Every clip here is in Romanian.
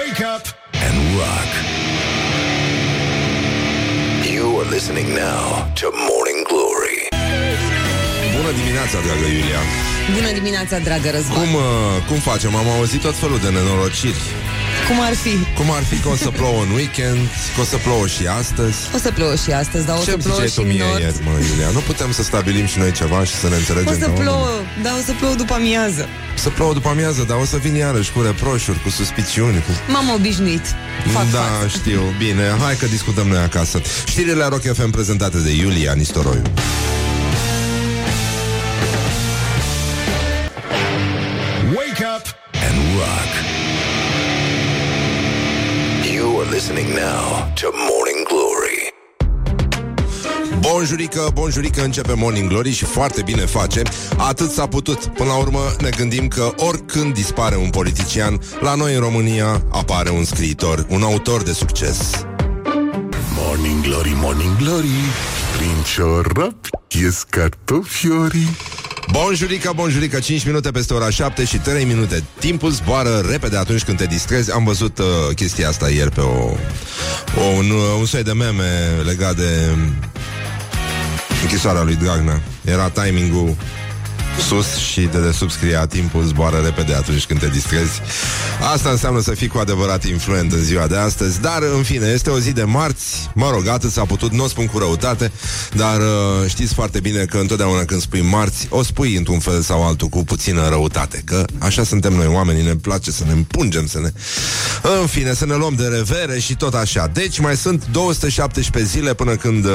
Wake up and rock. You are listening now to Morning Glory. Bună dimineața, dragă Iulia Bună dimineața, dragă Răzvan Cum, uh, cum facem? Am auzit tot felul de nenorociri Cum ar fi? Cum ar fi că o să plouă în weekend Că o să plouă și astăzi O să plouă și astăzi, dar o Ce să plouă ziceai și tu în mie nord ieri, mă, Iulia? Nu putem să stabilim și noi ceva și să ne înțelegem O să ca plouă, oameni? da, o să plouă după amiază Să plouă după amiază, dar o să vin iarăși cu reproșuri, cu suspiciuni cu... M-am obișnuit Fac da, față. știu, bine, hai că discutăm noi acasă Știrile Rock FM prezentate de Iulia Nistoroiu Wake up and rock. Listening now to Morning Glory. Bonjurică, bonjurică, începe Morning Glory și foarte bine face. Atât s-a putut. Până la urmă ne gândim că oricând dispare un politician La noi în România apare un scriitor, un autor de succes. Morning Glory, Morning Glory Prin ciorap ies cartofiorii Bonjurică, bonjurică, 5 minute peste ora 7 și 3 minute. Timpul zboară repede atunci când te distrezi. Am văzut uh, chestia asta ieri pe o, o un, uh, un soi de meme legat de închisoarea lui Dragnea. Era timingul sus și de desubt scria timpul zboară repede atunci când te distrezi. Asta înseamnă să fii cu adevărat influent în ziua de astăzi, dar în fine, este o zi de marți, mă rog, atât s-a putut, nu o spun cu răutate, dar uh, știți foarte bine că întotdeauna când spui marți, o spui într-un fel sau altul cu puțină răutate, că așa suntem noi oamenii, ne place să ne împungem, să ne... În fine, să ne luăm de revere și tot așa. Deci mai sunt 217 zile până când uh,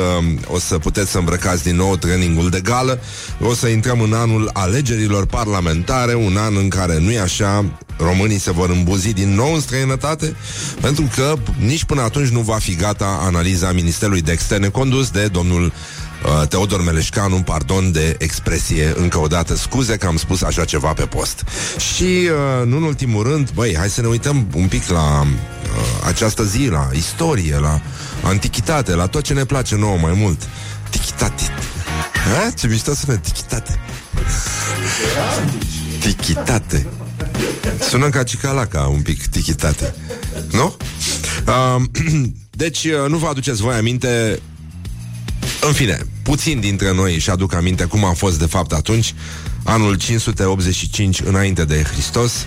o să puteți să îmbrăcați din nou trainingul de gală, o să intrăm în anul alegerilor parlamentare, un an în care nu e așa, românii se vor îmbuzi din nou în străinătate, pentru că nici până atunci nu va fi gata analiza Ministerului de Externe condus de domnul uh, Teodor Meleșcanu, pardon de expresie încă o dată, scuze că am spus așa ceva pe post. Și, uh, nu în ultimul rând, băi, hai să ne uităm un pic la uh, această zi, la istorie, la antichitate, la tot ce ne place nouă mai mult. Tichitate. Ha? Ce mișto sună, tichitate. Tichitate. Sună ca cicalaca un pic tichitate. Nu? Uh, deci, uh, nu vă aduceți voi aminte în fine, puțin dintre noi își aduc aminte cum a fost de fapt atunci, anul 585 înainte de Hristos.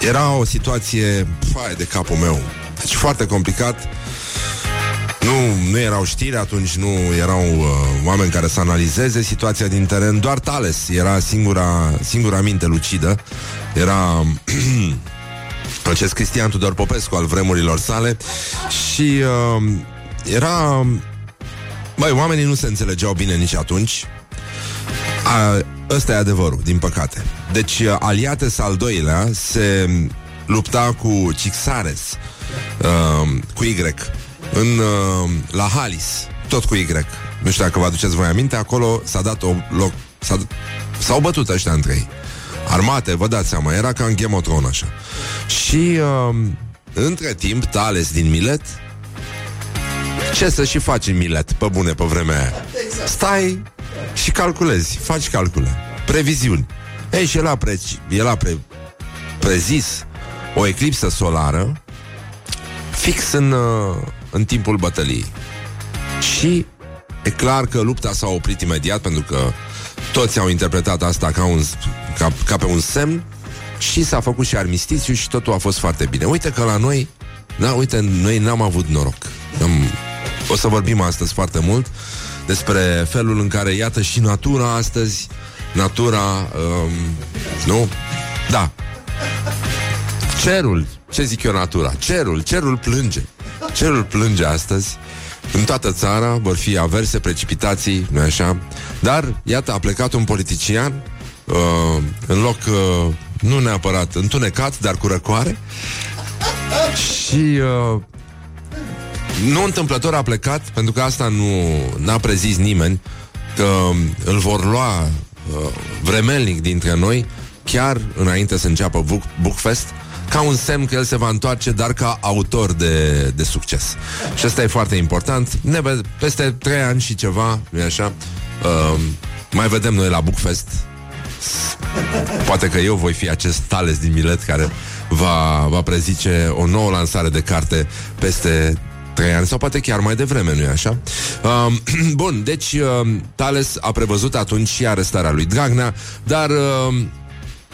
Era o situație, fai de capul meu, deci foarte complicat. Nu, nu erau știri atunci, nu erau uh, oameni care să analizeze situația din teren, doar Tales era singura, singura minte lucidă. Era acest Cristian Tudor Popescu al vremurilor sale. Și uh, era Băi, oamenii nu se înțelegeau bine nici atunci. A, Ăsta e adevărul, din păcate. Deci Aliates al doilea Se lupta cu Cixares uh, Cu Y în, uh, La Halis Tot cu Y Nu știu dacă vă aduceți voi aminte Acolo s-a dat o loc s-a, S-au bătut ăștia între ei Armate, vă dați seama, era ca în Game of Thrones așa Și uh, Între timp, Tales din Milet ce să și faci în milet, pe bune, pe vremea aia? Stai și calculezi, faci calcule, previziuni. Ei, și el a, pre- el a pre- prezis o eclipsă solară fix în, uh, în timpul bătăliei. Și e clar că lupta s-a oprit imediat pentru că toți au interpretat asta ca, un, ca, ca pe un semn și s-a făcut și armistițiu și totul a fost foarte bine. Uite că la noi, da, uite, noi n-am avut noroc. Am, o să vorbim astăzi foarte mult despre felul în care, iată, și natura astăzi, natura, um, nu? Da. Cerul, ce zic eu natura? Cerul, cerul plânge. Cerul plânge astăzi. În toată țara vor fi averse, precipitații, nu așa? Dar, iată, a plecat un politician uh, în loc, uh, nu neapărat întunecat, dar cu răcoare și uh, nu întâmplător a plecat, pentru că asta nu n-a prezis nimeni, că îl vor lua uh, vremelnic dintre noi, chiar înainte să înceapă Book, Bookfest, ca un semn că el se va întoarce, dar ca autor de, de succes. Și asta e foarte important. Ne ve- peste trei ani și ceva, nu așa, uh, mai vedem noi la Bookfest. Poate că eu voi fi acest Tales din Milet care va, va prezice o nouă lansare de carte peste trei ani sau poate chiar mai devreme, nu-i așa? Uh, bun, deci uh, Thales a prevăzut atunci și arestarea lui Dragnea, dar uh,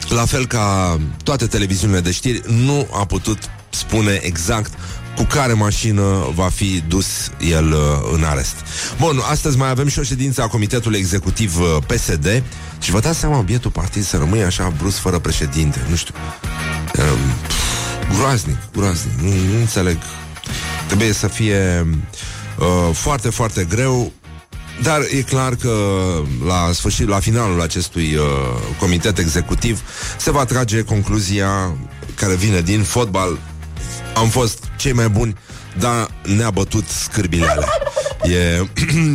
la fel ca toate televiziunile de știri, nu a putut spune exact cu care mașină va fi dus el uh, în arest. Bun, astăzi mai avem și o ședință a Comitetului Executiv uh, PSD și vă dați seama, bietul partid să rămâie așa brusc fără președinte, nu știu. Uh, pf, groaznic, groaznic, nu, nu înțeleg. Trebuie să fie uh, foarte, foarte greu dar e clar că la sfârșit, la finalul acestui uh, comitet executiv se va trage concluzia care vine din fotbal. Am fost cei mai buni, dar ne-a bătut scârbile alea. E,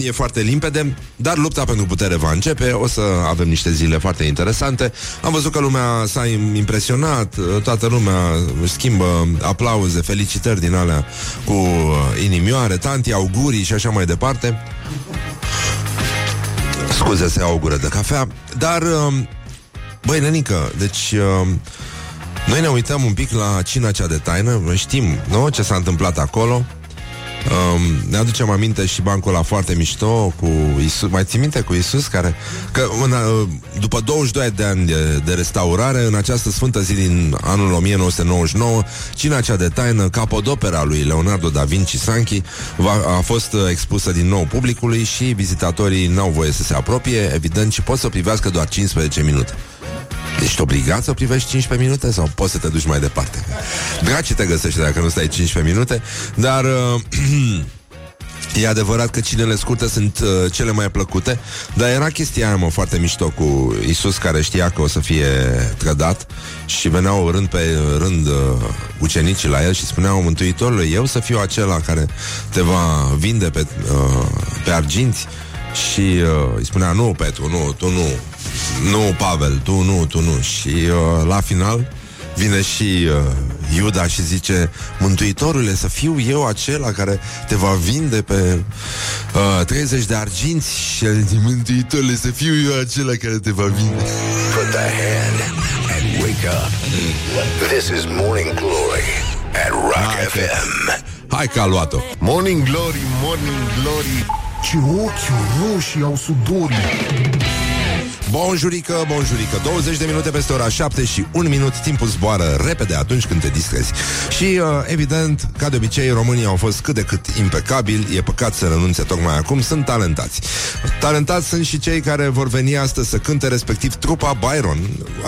e foarte limpede, dar lupta pentru putere va începe. O să avem niște zile foarte interesante. Am văzut că lumea s-a impresionat, toată lumea își schimbă aplauze, felicitări din alea cu uh, inimioare, tanti, augurii și așa mai departe. Scuze, se au o gură de cafea Dar, um, băi, nenică Deci, um, noi ne uităm un pic la cina cea de taină Știm, nu, ce s-a întâmplat acolo Um, ne aducem aminte și bancul la foarte mișto cu Isus. Mai ții minte cu Isus care că în, uh, după 22 de ani de, de restaurare, în această sfântă zi din anul 1999, cina cea de taină, capodopera lui Leonardo da Vinci Sanchi, va, a fost uh, expusă din nou publicului și vizitatorii n-au voie să se apropie, evident, și pot să privească doar 15 minute. Ești obligat să privești 15 minute sau poți să te duci mai departe? Draci te găsește dacă nu stai 15 minute, dar... Uh, E adevărat că cinele scurte sunt uh, cele mai plăcute, dar era chestia aia, mă, foarte mișto cu Isus care știa că o să fie trădat și veneau rând pe rând uh, ucenicii la el și spuneau Mântuitorule, eu să fiu acela care te va vinde pe, uh, pe arginți și uh, îi spunea, nu, Petru, nu, tu nu, nu, Pavel, tu nu, tu nu. Și uh, la final vine și uh, Iuda și zice Mântuitorule, să fiu eu acela care te va vinde pe uh, 30 de arginți și el zice, Mântuitorule, să fiu eu acela care te va vinde. Put the hand and wake up. This is Morning Glory at Rock Hai, FM. Hai că a luat-o. Morning Glory, Morning Glory Ce ochi roșii au sudorii Bonjurică, bonjurică. 20 de minute peste ora 7 și un minut. Timpul zboară repede atunci când te distrezi. Și, uh, evident, ca de obicei Românii au fost cât de cât impecabili. E păcat să renunțe tocmai acum. Sunt talentați. Talentați sunt și cei care vor veni astăzi să cânte Respectiv trupa Byron.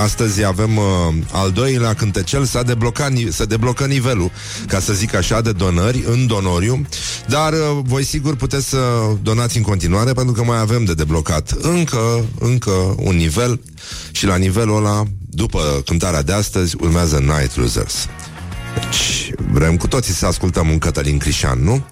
Astăzi avem uh, al doilea cântecel. Să debloca, să deblocă nivelul Ca să zic așa, de donări În donoriu. Dar uh, voi sigur puteți să donați în continuare Pentru că mai avem de deblocat. Încă, încă un nivel și la nivelul ăla, după cântarea de astăzi, urmează Night Losers. Deci, vrem cu toții să ascultăm un Cătălin Crișan, nu?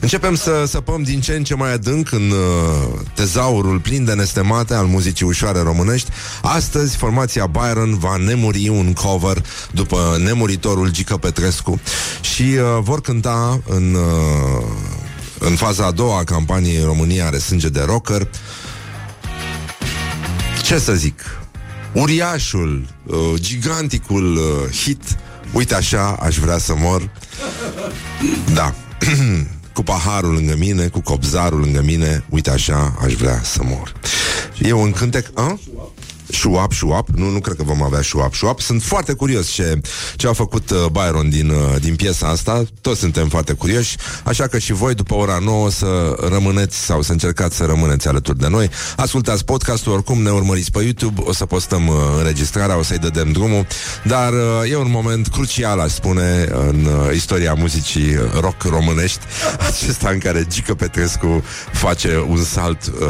Începem să săpăm din ce în ce mai adânc în uh, tezaurul plin de nestemate al muzicii ușoare românești. Astăzi, formația Byron va nemuri un cover după nemuritorul Gică Petrescu și uh, vor cânta în, uh, în faza a doua a campaniei România are sânge de rocker ce să zic, uriașul, uh, giganticul uh, hit, uite așa, aș vrea să mor. Da. cu paharul lângă mine, cu copzarul lângă mine, uite așa, aș vrea să mor. E un cântec... A? Șuap, șuap, nu, nu cred că vom avea șuap, șuap. Sunt foarte curios ce, ce a făcut uh, Byron din, uh, din piesa asta. Toți suntem foarte curioși, așa că și voi după ora 9 să rămâneți sau să încercați să rămâneți alături de noi. Ascultați podcastul, oricum ne urmăriți pe YouTube, o să postăm uh, înregistrarea, o să-i dădem drumul, dar uh, e un moment crucial, aș spune, în uh, istoria muzicii rock românești, acesta în care Gică Petrescu face un salt uh,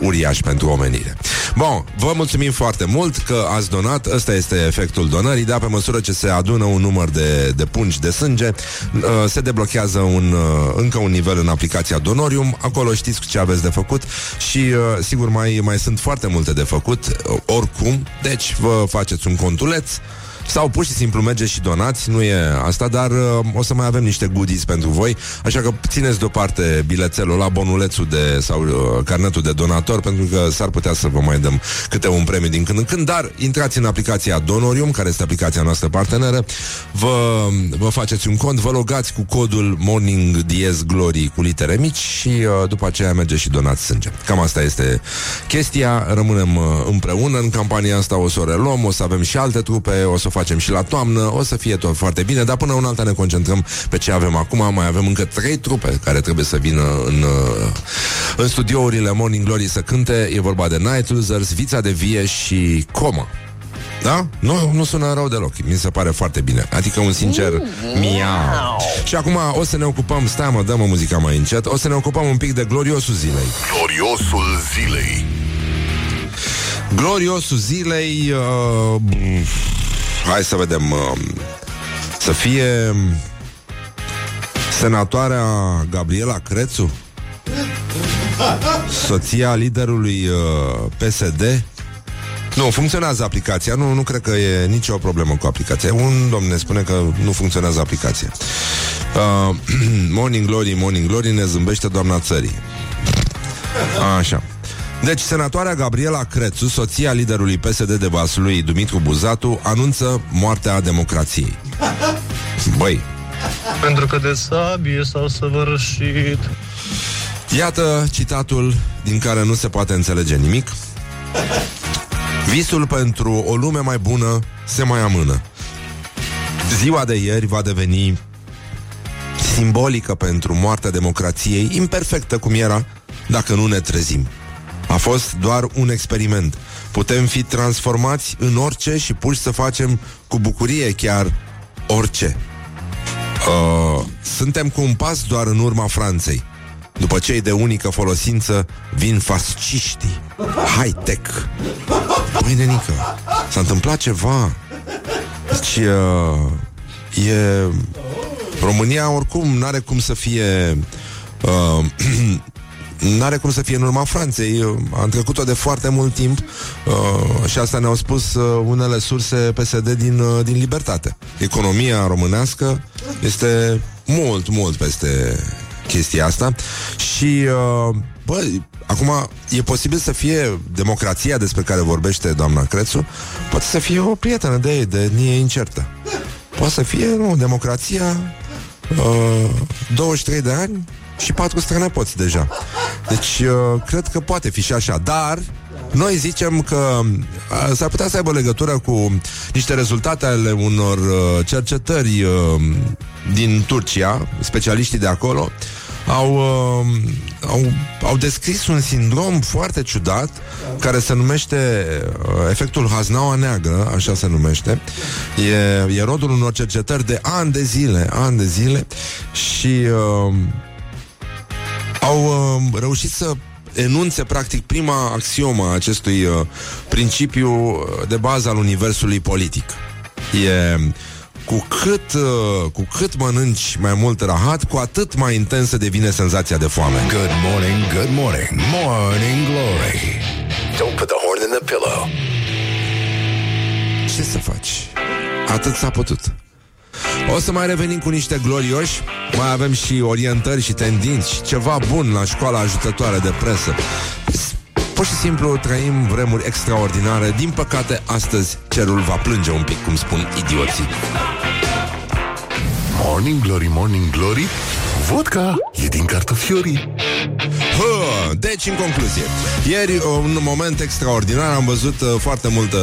uriaș pentru omenire. Bun, vă mulțumim foarte mult că ați donat, ăsta este efectul donării, dar pe măsură ce se adună un număr de, de pungi de sânge, uh, se deblochează un, uh, încă un nivel în aplicația Donorium, acolo știți ce aveți de făcut și uh, sigur mai, mai sunt foarte multe de făcut, uh, oricum, deci vă faceți un contuleț, Sau pur și simplu mergeți și donați, nu e asta, dar uh, o să mai avem niște goodies pentru voi, așa că țineți deoparte bilețelul la bonulețul de, sau uh, carnetul de donator, pentru că s-ar putea să vă mai dăm câte un premiu din când în când, dar intrați în aplicația Donorium, care este aplicația noastră parteneră, vă, vă faceți un cont, vă logați cu codul Morning Diez Glory cu litere mici și uh, după aceea mergeți și donați sânge. Cam asta este chestia, rămânem uh, împreună în campania asta, o să o reluăm, o să avem și alte trupe, o să o facem și la toamnă, o să fie tot foarte bine, dar până una alta ne concentrăm pe ce avem acum, mai avem încă trei trupe care trebuie să vină în, uh, în studiourile Morning Glory să cânte, e vorba de Night Losers, Vița de Vie și Coma. Da? Nu, nu sună rău deloc. Mi se pare foarte bine. Adică un sincer miau. Și acum o să ne ocupăm, stai mă, dă-mă muzica mai încet, o să ne ocupăm un pic de gloriosul zilei. Gloriosul zilei. Gloriosul zilei, uh, hai să vedem, uh, să fie senatoarea Gabriela Crețu, soția liderului uh, PSD, nu, funcționează aplicația. Nu, nu cred că e nicio problemă cu aplicația. Un domn ne spune că nu funcționează aplicația. Uh, morning Glory, Morning Glory, ne zâmbește doamna țării. Așa. Deci, senatoarea Gabriela Crețu, soția liderului PSD de Vaslui, Dumitru Buzatu, anunță moartea democrației. Băi, Pentru că de sabie s-au săvârșit Iată citatul din care nu se poate înțelege nimic. Visul pentru o lume mai bună se mai amână. Ziua de ieri va deveni simbolică pentru moartea democrației, imperfectă cum era, dacă nu ne trezim. A fost doar un experiment. Putem fi transformați în orice și puși să facem cu bucurie chiar orice. Uh, suntem cu un pas doar în urma Franței. După cei de unică folosință vin fasciștii. High-tech. Păi, nenică, s-a întâmplat ceva. Deci, uh, e... România oricum n-are cum să fie... Uh, N-are cum să fie în urma Franței. Am trecut-o de foarte mult timp uh, Și asta ne-au spus uh, unele surse PSD din, uh, din libertate. Economia românească Este mult, mult peste chestia asta. Și uh, Bă, acum e posibil să fie democrația despre care vorbește doamna Crețu Poate să fie o prietenă de ei, de nie incertă. Poate să fie, nu, democrația uh, 23 de ani și patru strănepoți deja. Deci, uh, cred că poate fi și așa, dar noi zicem că uh, s-ar putea să aibă legătură cu niște rezultate ale unor uh, cercetări uh, din Turcia, specialiștii de acolo, au, uh, au, au descris un sindrom foarte ciudat care se numește uh, efectul Haznaua neagră, așa se numește. E, e rodul unor cercetări de ani de zile, ani de zile și uh, au uh, reușit să enunțe practic prima axiomă a acestui uh, principiu uh, de bază al universului politic. E cu cât, uh, cu cât mănânci mai mult rahat, cu atât mai intensă devine senzația de foame. Good morning, good morning, morning glory. Don't put the horn in the pillow. Ce să faci? Atât s-a putut. O să mai revenim cu niște glorioși. Mai avem și orientări și tendinți Ceva bun la școala ajutătoare de presă. Pur și simplu trăim vremuri extraordinare. Din păcate, astăzi cerul va plânge un pic Cum spun idioții. Morning Glory, Morning Glory Vodka e din cartofiorii Hă, deci, în concluzie, ieri, un moment extraordinar, am văzut uh, foarte multă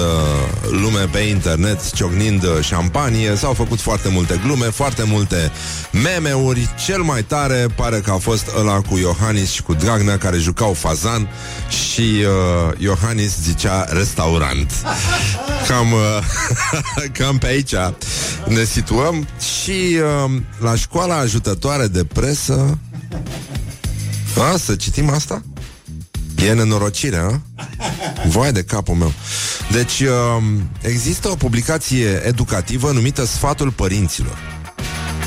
lume pe internet ciocnind uh, șampanie, s-au făcut foarte multe glume, foarte multe meme-uri. Cel mai tare pare că a fost ăla cu Iohannis și cu Dragnea care jucau fazan și uh, Iohannis zicea restaurant. Cam, uh, cam pe aici ne situăm și uh, la școala ajutătoare de presă a, să citim asta? E nenorocire, a? Vai de capul meu. Deci, uh, există o publicație educativă numită Sfatul Părinților.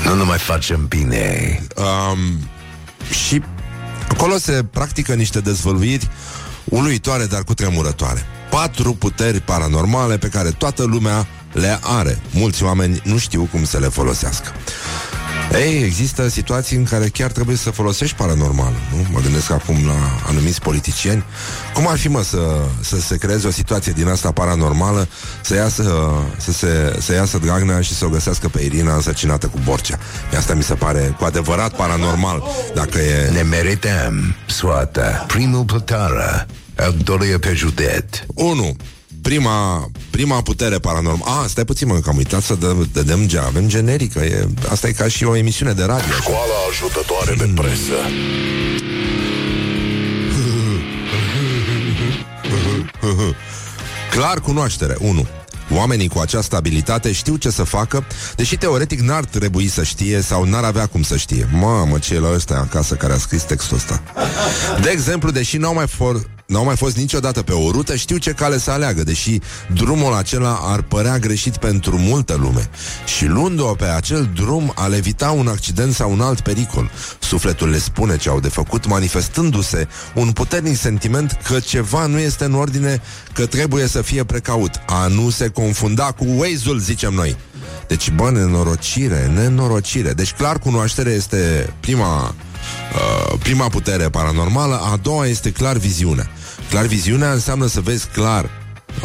Nu nu mai facem bine. Um, și acolo se practică niște dezvăluiri uluitoare, dar cu tremurătoare. Patru puteri paranormale pe care toată lumea le are. Mulți oameni nu știu cum să le folosească. Ei, există situații în care chiar trebuie să folosești paranormal, nu? Mă gândesc acum la anumiți politicieni. Cum ar fi, mă, să, să se creeze o situație din asta paranormală, să iasă, să, se, să iasă Dragnea și să o găsească pe Irina însărcinată cu Borcea. Asta mi se pare cu adevărat paranormal, dacă e... Ne merităm soata. Primul plătară. Al doilea pe județ. 1. Prima, prima putere paranormală. A, stai puțin, mă, că am uitat să dăm, dăm ge- avem generică. E, asta e ca și o emisiune de radio. Școala ajutătoare de presă. Clar cunoaștere, 1. Oamenii cu această abilitate știu ce să facă, deși teoretic n-ar trebui să știe sau n-ar avea cum să știe. Mamă, ce e la ăsta acasă care a scris textul ăsta. De exemplu, deși n-au mai, for, n-au mai fost niciodată pe o rută, știu ce cale să aleagă, deși drumul acela ar părea greșit pentru multă lume. Și luând-o pe acel drum, al evita un accident sau un alt pericol. Sufletul le spune ce au de făcut, manifestându-se un puternic sentiment că ceva nu este în ordine, că trebuie să fie precaut. A nu se confunda cu Waze-ul, zicem noi. Deci, bă, nenorocire, nenorocire. Deci, clar, cunoaștere este prima, uh, prima putere paranormală, a doua este clar viziunea. Clar viziunea înseamnă să vezi clar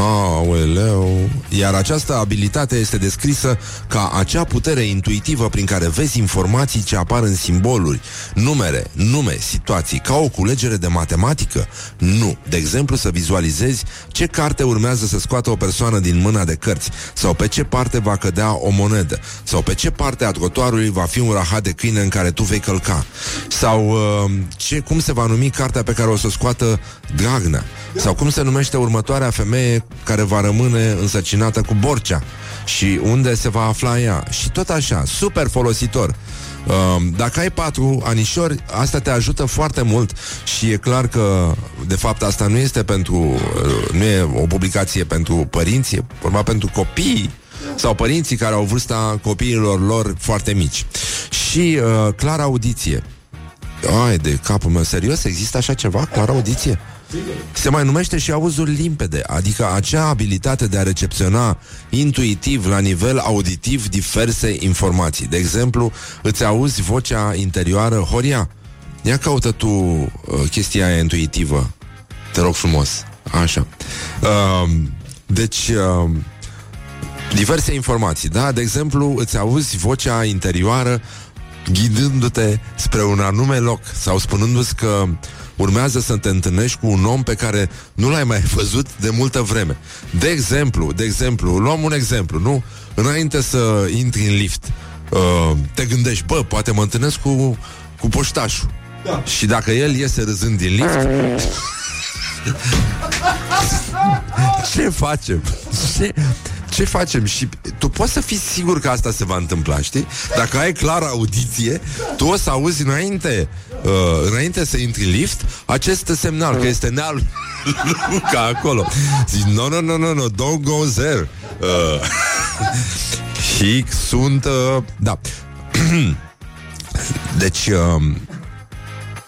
Aoleu. Iar această abilitate este descrisă ca acea putere intuitivă prin care vezi informații ce apar în simboluri, numere, nume, situații, ca o culegere de matematică? Nu. De exemplu, să vizualizezi ce carte urmează să scoată o persoană din mâna de cărți, sau pe ce parte va cădea o monedă, sau pe ce parte a trotuarului va fi un rahat de câine în care tu vei călca, sau uh, ce, cum se va numi cartea pe care o să o scoată Dragnea, sau cum se numește următoarea femeie care va rămâne însărcinată cu Borcea și unde se va afla ea. Și tot așa, super folositor. Uh, Dacă ai patru anișori, asta te ajută foarte mult și e clar că, de fapt, asta nu este pentru, uh, nu e o publicație pentru părinți, e vorba pentru copii sau părinții care au vârsta copiilor lor foarte mici. Și uh, clar audiție. Ai de capul meu, serios? Există așa ceva? Clar audiție? Se mai numește și auzul limpede, adică acea abilitate de a recepționa intuitiv la nivel auditiv diverse informații. De exemplu, îți auzi vocea interioară, Horia, ia caută tu uh, chestia aia intuitivă. Te rog frumos. Așa. Uh, deci, uh, diverse informații, da? De exemplu, îți auzi vocea interioară ghidându-te spre un anume loc sau spunându-ți că urmează să te întâlnești cu un om pe care nu l-ai mai văzut de multă vreme. De exemplu, de exemplu, luăm un exemplu, nu? Înainte să intri în lift, uh, te gândești, bă, poate mă întâlnesc cu, cu poștașul. Da. Și dacă el iese râzând din lift, ce facem? Ce, ce facem? Și tu poți să fii sigur că asta se va întâmpla, știi? Dacă ai clar audiție, tu o să auzi înainte, uh, înainte să intri în lift, acest semnal, că este neal Luca acolo. Zici, no, no, no, no, no, don't go there. Uh, și sunt, uh, da. deci, uh,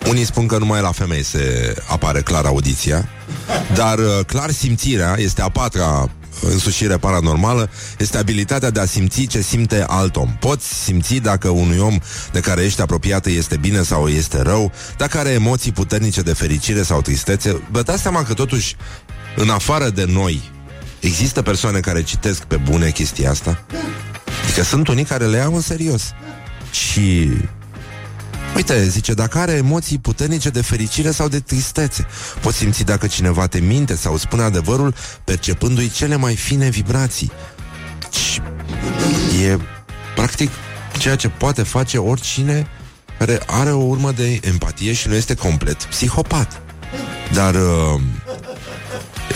unii spun că numai la femei se apare clar audiția, dar uh, clar simțirea este a patra însușire paranormală este abilitatea de a simți ce simte alt om. Poți simți dacă unui om de care ești apropiată este bine sau este rău, dacă are emoții puternice de fericire sau tristețe. Vă dați seama că totuși, în afară de noi, există persoane care citesc pe bune chestia asta? Adică sunt unii care le iau în serios. Și Uite, zice, dacă are emoții puternice de fericire sau de tristețe, poți simți dacă cineva te minte sau spune adevărul, percepându-i cele mai fine vibrații. Și e, practic, ceea ce poate face oricine care are o urmă de empatie și nu este complet psihopat. Dar uh,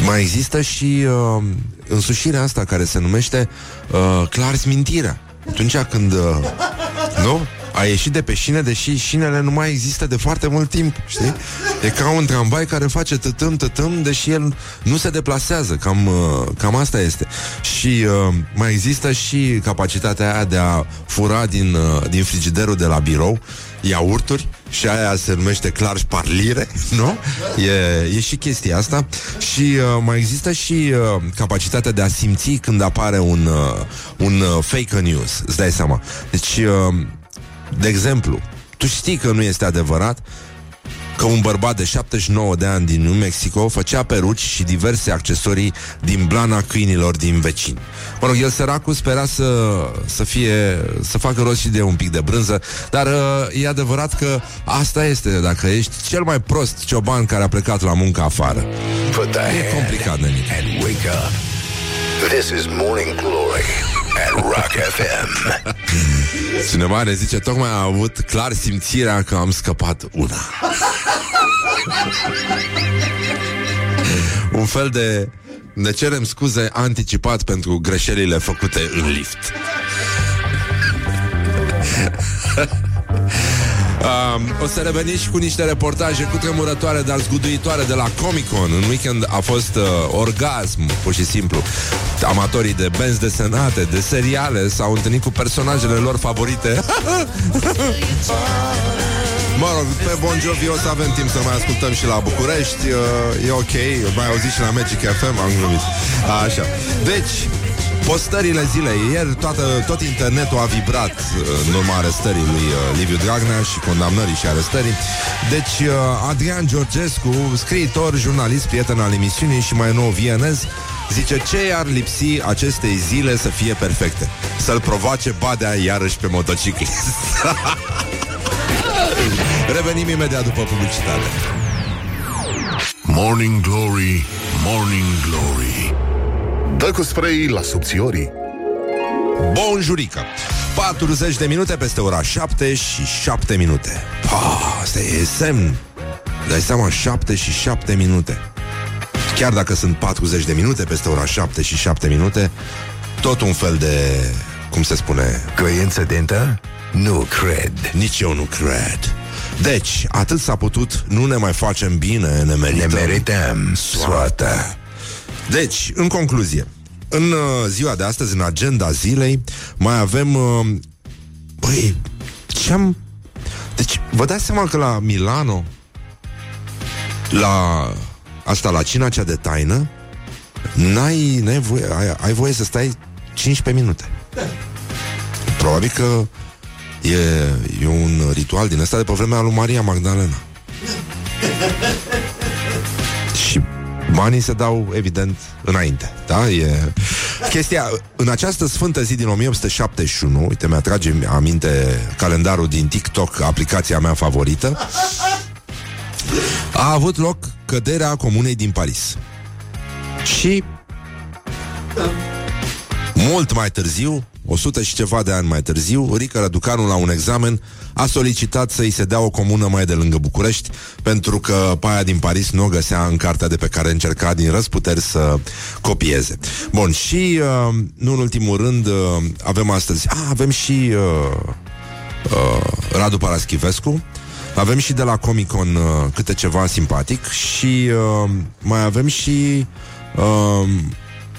mai există și uh, însușirea asta care se numește uh, clar smintirea. Atunci când, uh, nu? A ieșit de pe șine, deși șinele nu mai există de foarte mult timp, știi? E ca un tramvai care face tătâm, tătâm, deși el nu se deplasează, cam, uh, cam asta este. Și uh, mai există și capacitatea aia de a fura din, uh, din frigiderul de la birou iaurturi și aia se numește clar șparlire, nu? E, e și chestia asta și uh, mai există și uh, capacitatea de a simți când apare un, uh, un uh, fake news, îți dai seama. Deci, uh, de exemplu, tu știi că nu este adevărat că un bărbat de 79 de ani din New Mexico făcea peruci și diverse accesorii din blana câinilor din vecini. Mă rog, el săracul spera să, să fie, să facă rost și de un pic de brânză, dar uh, e adevărat că asta este, dacă ești cel mai prost cioban care a plecat la muncă afară. Put the E hand complicat, nenic. and wake up. This is Morning Glory at Rock FM. Cineva ne zice, tocmai a avut clar simțirea că am scăpat una. Un fel de... Ne cerem scuze anticipat pentru greșelile făcute în lift. Um, o să revenim și cu niște reportaje cu tremurătoare, dar zguduitoare de la Comic Con. În weekend a fost uh, orgasm, pur și simplu. Amatorii de benzi desenate, de seriale s-au întâlnit cu personajele lor favorite. Mă rog, pe Bon Jovi o să avem timp să mai ascultăm și la București uh, E ok, mai auzit și la Magic FM Am glumit Așa Deci, postările zilei Ieri toată, tot internetul a vibrat uh, În urma arestării lui uh, Liviu Dragnea Și condamnării și arestării. Deci, uh, Adrian Georgescu Scriitor, jurnalist, prieten al emisiunii Și mai nou vienez Zice ce ar lipsi acestei zile să fie perfecte? Să-l provoace Badea iarăși pe motociclist. Revenim imediat după publicitate. Morning Glory, Morning Glory Dă cu spray la subțiorii. Bonjurică. 40 de minute peste ora 7 și 7 minute. Pa, Asta e semn. Dai seama, 7 și 7 minute. Chiar dacă sunt 40 de minute peste ora 7 și 7 minute Tot un fel de, cum se spune, Coincidentă? Nu cred. nici eu nu cred. Deci, atât s-a putut, nu ne mai facem bine, ne merităm Ne merităm soarta. Deci, în concluzie, în uh, ziua de astăzi, în agenda zilei, mai avem... Uh, băi, ce-am... Deci, vă dați seama că la Milano, la asta, la cina cea de taină, n-ai, n-ai voie, ai, ai voie să stai 15 minute. Probabil că e, e un ritual din ăsta de pe vremea lui Maria Magdalena. Și banii se dau, evident, înainte. Da? E... Chestia, în această sfântă zi din 1871, uite, mi-atrage aminte calendarul din TikTok, aplicația mea favorită, a avut loc căderea comunei din Paris. Și mult mai târziu, 100 și ceva de ani mai târziu, Rică Răducanu la un examen a solicitat să-i se dea o comună mai de lângă București, pentru că paia din Paris nu o găsea în cartea de pe care încerca din răsputeri să copieze. Bun, și uh, nu în ultimul rând uh, avem astăzi, a, avem și uh, uh, Radu Paraschivescu, avem și de la Comic Con uh, câte ceva simpatic și uh, mai avem și uh,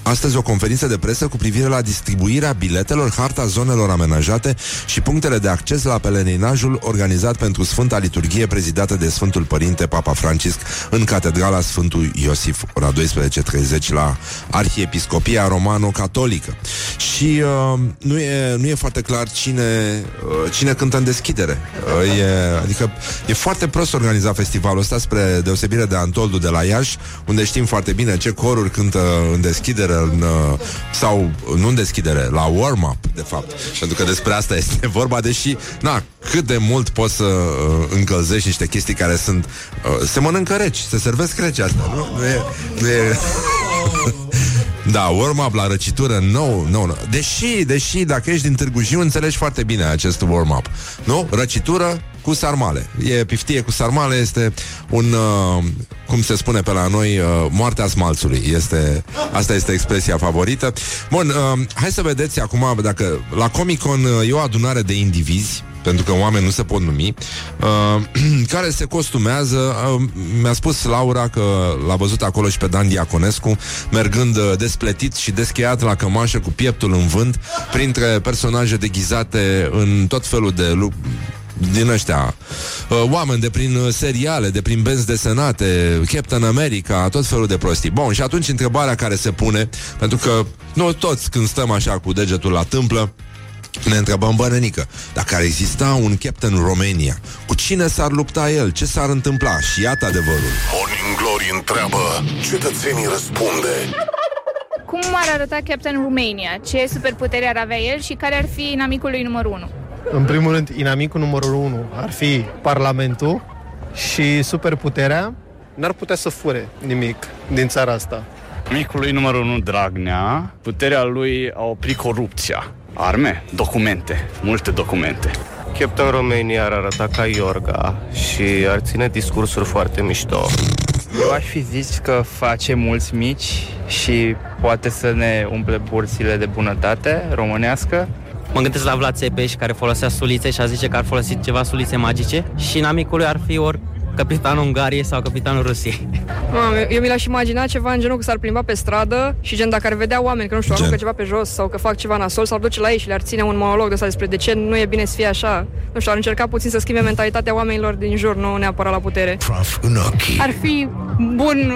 astăzi o conferință de presă cu privire la distribuirea biletelor, harta zonelor amenajate și punctele de acces la pelerinajul organizat pentru Sfânta Liturghie prezidată de Sfântul Părinte Papa Francisc în Catedrala Sfântul Iosif, ora 12.30 la Arhiepiscopia Romano-Catolică. Și uh, nu, e, nu e foarte clar cine, uh, cine cântă în deschidere. Uh, e, adică e foarte prost organizat festivalul ăsta spre deosebire de Antoldu de la Iași, unde știm foarte bine ce coruri cântă în deschidere în, uh, sau nu în deschidere, la warm-up, de fapt. Pentru că despre asta este vorba, deși, na, cât de mult poți să uh, încălzești niște chestii care sunt... Uh, se mănâncă reci, se servesc reci asta, nu? Nu e... Nu e... Da, warm-up la răcitură, nou, nou, nou. Deși, deși, dacă ești din Târgu Jiu, înțelegi foarte bine acest warm-up. Nu? Răcitură cu sarmale. E piftie cu sarmale, este un, uh, cum se spune pe la noi, uh, moartea smalțului. Este, asta este expresia favorită. Bun, uh, hai să vedeți acum, dacă la Comic-Con uh, e o adunare de indivizi, pentru că oameni nu se pot numi, uh, care se costumează. Uh, mi-a spus Laura că l-a văzut acolo și pe Dan Diaconescu, mergând uh, despletit și descheiat la cămașă cu pieptul în vânt, printre personaje deghizate în tot felul de lu- din ăștia, uh, oameni de prin uh, seriale, de prin benzi desenate, Captain America, tot felul de prostii. Bun, și atunci întrebarea care se pune, pentru că noi toți când stăm așa cu degetul la tâmplă, ne întrebăm, bănănică, dacă ar exista un Captain Romania, cu cine s-ar lupta el? Ce s-ar întâmpla? Și iată adevărul. Morning Glory întreabă, cetățenii răspunde. Cum ar arăta Captain Romania? Ce superputere ar avea el și care ar fi inamicul lui numărul 1? În primul rând, inamicul numărul 1 ar fi Parlamentul și superputerea n-ar putea să fure nimic din țara asta. Micului numărul 1 Dragnea, puterea lui a oprit corupția. Arme, documente, multe documente. Captain Romania ar arăta ca Iorga și ar ține discursuri foarte mișto. Eu aș fi zis că face mulți mici și poate să ne umple burțile de bunătate românească. Mă gândesc la Vlad Țepeș care folosea sulițe și a zice că ar folosi ceva sulițe magice și inamicul lui ar fi ori capitanul Ungariei sau capitanul Rusiei. Mamă, eu mi l-aș imagina ceva în genul că s-ar plimba pe stradă și gen dacă ar vedea oameni că nu știu, Gen. aruncă ceva pe jos sau că fac ceva nasol, s-ar duce la ei și le-ar ține un monolog de ăsta despre de ce nu e bine să fie așa. Nu știu, ar încerca puțin să schimbe mentalitatea oamenilor din jur, nu neapărat la putere. Praf în ochi. Ar fi bun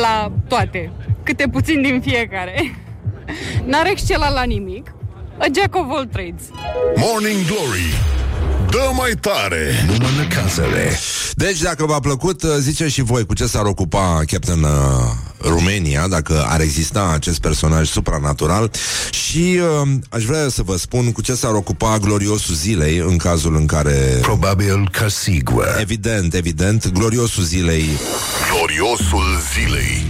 la toate, câte puțin din fiecare. N-ar excela la nimic. A jack of all trades. Morning Glory Dă mai tare! Nu mănânc casele Deci, dacă v-a plăcut, ziceți și voi cu ce s-ar ocupa Captain uh, Romania, dacă ar exista acest personaj supranatural. Și uh, aș vrea să vă spun cu ce s-ar ocupa gloriosul zilei în cazul în care... Probabil că sigur Evident, evident, gloriosul zilei. Gloriosul zilei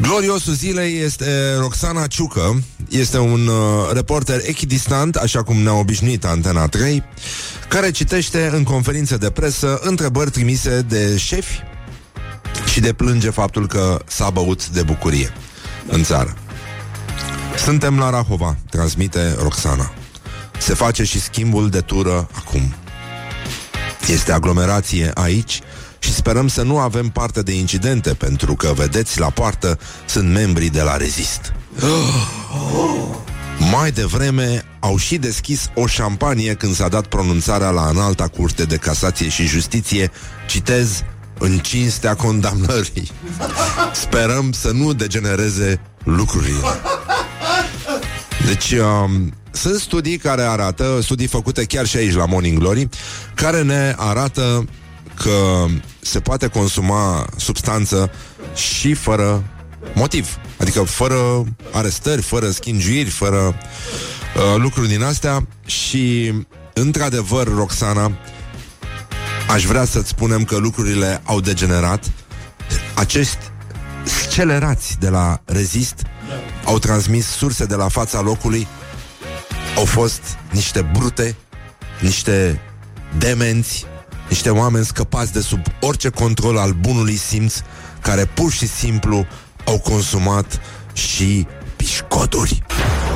Gloriosul zilei este Roxana Ciucă, este un uh, reporter echidistant, așa cum ne-a obișnuit Antena 3, care citește în conferințe de presă întrebări trimise de șefi și de plânge faptul că s-a băut de bucurie în țară. Suntem la Rahova, transmite Roxana. Se face și schimbul de tură acum. Este aglomerație aici și sperăm să nu avem parte de incidente, pentru că, vedeți, la poartă sunt membrii de la Rezist. Mai devreme au și deschis o șampanie când s-a dat pronunțarea la înalta curte de casație și justiție, citez, în cinstea condamnării. Sperăm să nu degenereze lucrurile. Deci, um, sunt studii care arată, studii făcute chiar și aici la Morning Glory, care ne arată că se poate consuma substanță și fără motiv. Adică fără arestări, fără schingiuiri, fără uh, lucruri din astea și, într-adevăr, Roxana, aș vrea să-ți spunem că lucrurile au degenerat. Acești scelerați de la Rezist au transmis surse de la fața locului au fost niște brute, niște demenți, niște oameni scăpați de sub orice control al bunului simț, care pur și simplu au consumat și pișcoturi.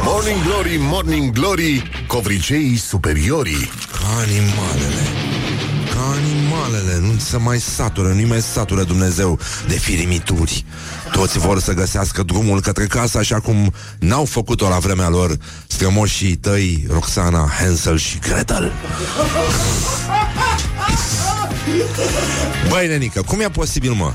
Morning Glory, Morning Glory Covriceii superiorii. Ca animalele. Ca animalele. Nu se mai satură, nu mai satură Dumnezeu de firimituri. Toți vor să găsească drumul către casă Așa cum n-au făcut-o la vremea lor Strămoșii tăi Roxana, Hansel și Gretel Băi, nenică, cum e posibil, mă?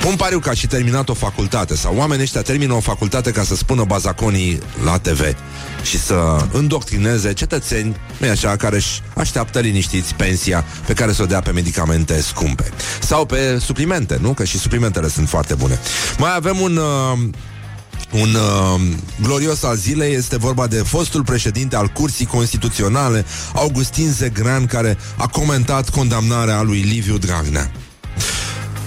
Pun pariu că a și terminat o facultate Sau oamenii ăștia termină o facultate Ca să spună bazaconii la TV Și să îndoctrineze cetățeni Nu așa, care își așteaptă liniștiți Pensia pe care să o dea pe medicamente scumpe Sau pe suplimente, nu? Că și suplimentele sunt foarte bune Mai avem un... Uh, un uh, glorios al zilei este vorba de fostul președinte al Curții Constituționale, Augustin Zegrean, care a comentat condamnarea lui Liviu Dragnea.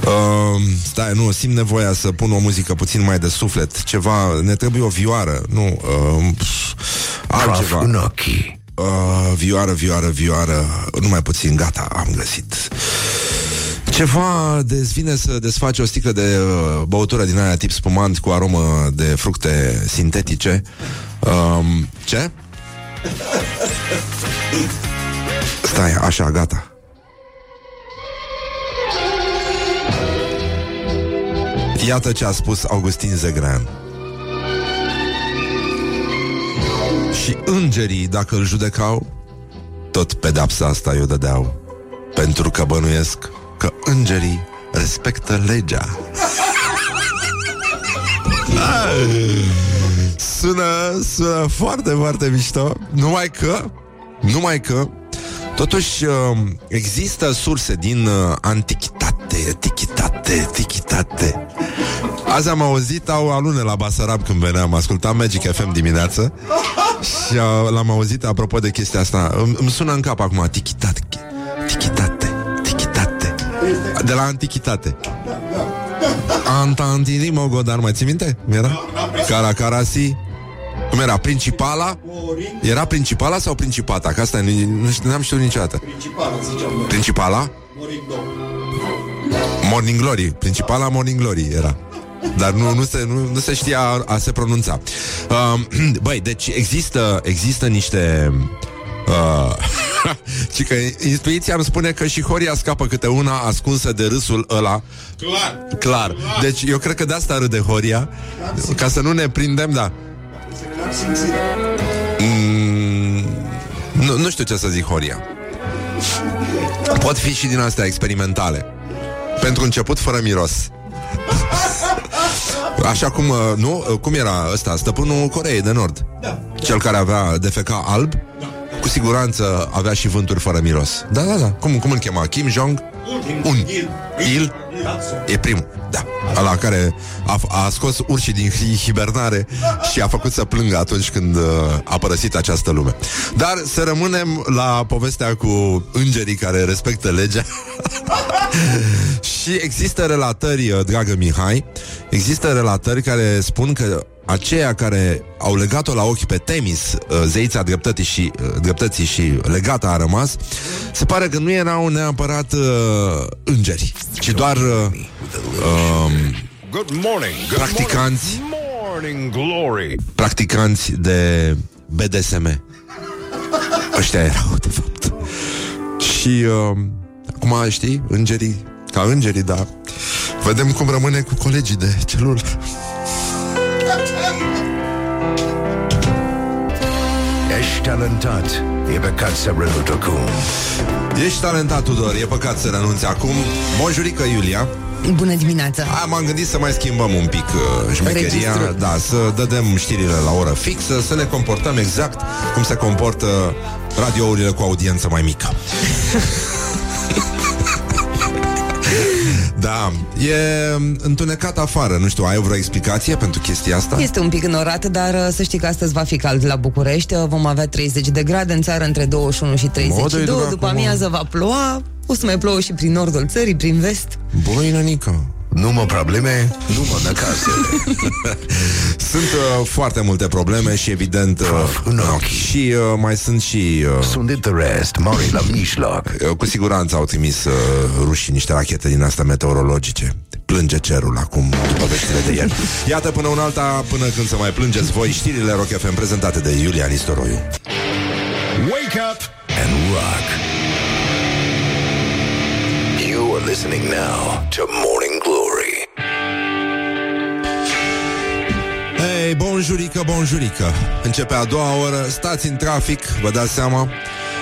Uh, stai, nu, simt nevoia să pun o muzică puțin mai de suflet. Ceva, ne trebuie o vioară Nu, uh, pf, altceva. În ochii. Uh, Vioară, vioară, vioară Numai puțin, gata, am găsit ceva de vine să desface o sticlă de uh, băutură din aia tip spumant cu aromă de fructe sintetice. Um, ce? Stai, așa, gata. Iată ce a spus Augustin Zegrean. Și îngerii, dacă îl judecau, tot pedapsa asta eu dădeau, pentru că bănuiesc că îngerii respectă legea. sună, sună foarte, foarte mișto, numai că, numai că, totuși uh, există surse din uh, antichitate, etichitate, etichitate. Azi am auzit au alune la Basarab când veneam, ascultam Magic FM dimineață și uh, l-am auzit apropo de chestia asta. Îmi, îmi sună în cap acum, tichitate, tichitate, tichitate. De la antichitate. Antantirimo Godar, mai ții minte? Cum era? Caracarasi Cum era? Principala? Era principala sau principata? Că asta nu, nu știu, n-am știut niciodată Principală, ziceam noi. Principala? Morning Glory Principala Morning Glory era dar nu, nu, se, nu, nu se știa a, a se pronunța uh, Băi, deci există Există niște uh, Și că intuiția îmi spune că și Horia scapă câte una ascunsă de râsul ăla. Clar. Clar. Deci eu cred că de asta râde Horia. Ca să nu ne prindem, da. Mm, nu, nu știu ce să zic Horia. Pot fi și din astea experimentale. Pentru început fără miros. Așa cum, uh, nu? Uh, Cum era ăsta? Stăpânul Coreei de Nord? Da. Cel care avea defeca alb? Cu siguranță avea și vânturi fără miros. Da, da, da. Cum, cum îl chema? Kim Jong? Un Il E primul, da. Ala care a, a scos urșii din hi- hibernare Și a făcut să plângă atunci când uh, a părăsit această lume. Dar să rămânem la povestea cu îngerii care respectă legea. Și există relatări, uh, dragă Mihai Există relatări care spun că aceia care au legat-o la ochi pe Temis, uh, zeița dreptății și, uh, dreptății și legata a rămas, se pare că nu erau neapărat uh, îngeri, ci doar uh, um, Good morning. Good practicanți, morning, glory. practicanți de BDSM. Ăștia erau, de fapt. Și uh, acum, știi, îngerii, ca îngerii, da. Vedem cum rămâne cu colegii de celulă. Ești talentat. E păcat să renunți acum. Ești talentat, Tudor, e păcat să renunți acum. Bonjurică, Iulia. Bună dimineața! A, m-am gândit să mai schimbăm un pic uh, șmecheria, Registrul. da, să dădem știrile la oră fixă, să ne comportăm exact cum se comportă radiourile cu audiență mai mică. da, e întunecat afară, nu știu, ai vreo explicație pentru chestia asta? Este un pic înorat, dar uh, să știi că astăzi va fi cald la București. Uh, Vom avea 30 de grade în țară, între 21 și 32. Mă, dă-i dracu, După mă. amiază va ploua. O să mai plouă și prin nordul țării, prin vest. Băi, nănică, Nu mă probleme, nu mă năcase. Sunt uh, foarte multe probleme și evident uh, în ochi. și uh, mai sunt și uh, Sunt de rest, mari la mijloc. Uh, Cu siguranță au trimis uh, rușii niște rachete din astea meteorologice. Plânge cerul acum, după veștile de ieri. Iată până un alta, până când să mai plângeți voi, știrile Rock FM prezentate de Iulia Nistoroiu. Wake up and rock. You are listening now to Morning Glory. Hei, bonjurică, bonjurică Începe a doua oră, stați în trafic, vă dați seama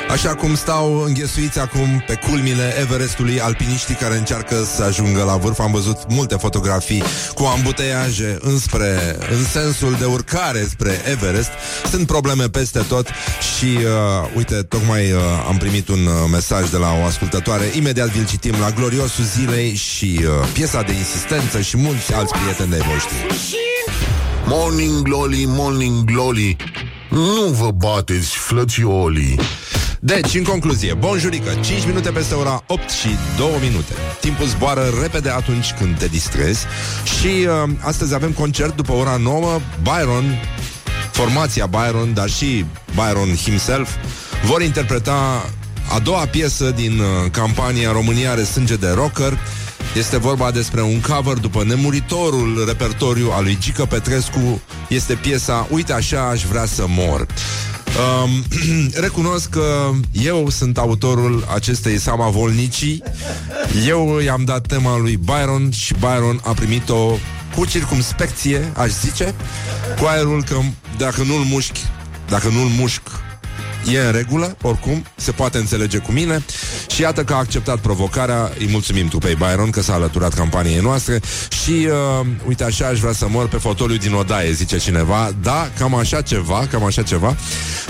Așa cum stau înghesuiți acum pe culmile Everestului alpiniștii care încearcă să ajungă la vârf. Am văzut multe fotografii cu ambuteiaje înspre, în sensul de urcare spre Everest. Sunt probleme peste tot și, uh, uite, tocmai uh, am primit un uh, mesaj de la o ascultătoare. Imediat vi-l citim la gloriosul zilei și uh, piesa de insistență și mulți alți prieteni de voștri. Morning glory, morning glory Nu vă bateți, flățiolii Deci, în concluzie, bonjurică, 5 minute peste ora 8 și 2 minute. Timpul zboară repede atunci când te distrezi și uh, astăzi avem concert după ora 9, Byron, formația Byron, dar și Byron himself, vor interpreta a doua piesă din uh, campania România are sânge de rocker. Este vorba despre un cover după nemuritorul repertoriu al lui Gică Petrescu. Este piesa Uite așa aș vrea să mor. Um, recunosc că eu sunt autorul acestei Sama Volnicii. Eu i-am dat tema lui Byron și Byron a primit-o cu circumspecție, aș zice, cu aerul că dacă nu-l mușchi, dacă nu-l mușc, e în regulă, oricum, se poate înțelege cu mine. Și iată că a acceptat provocarea, îi mulțumim tu pe Byron că s-a alăturat campaniei noastre. Și uh, uite așa aș vrea să mor pe fotoliu din odaie, zice cineva, da, cam așa ceva, cam așa ceva,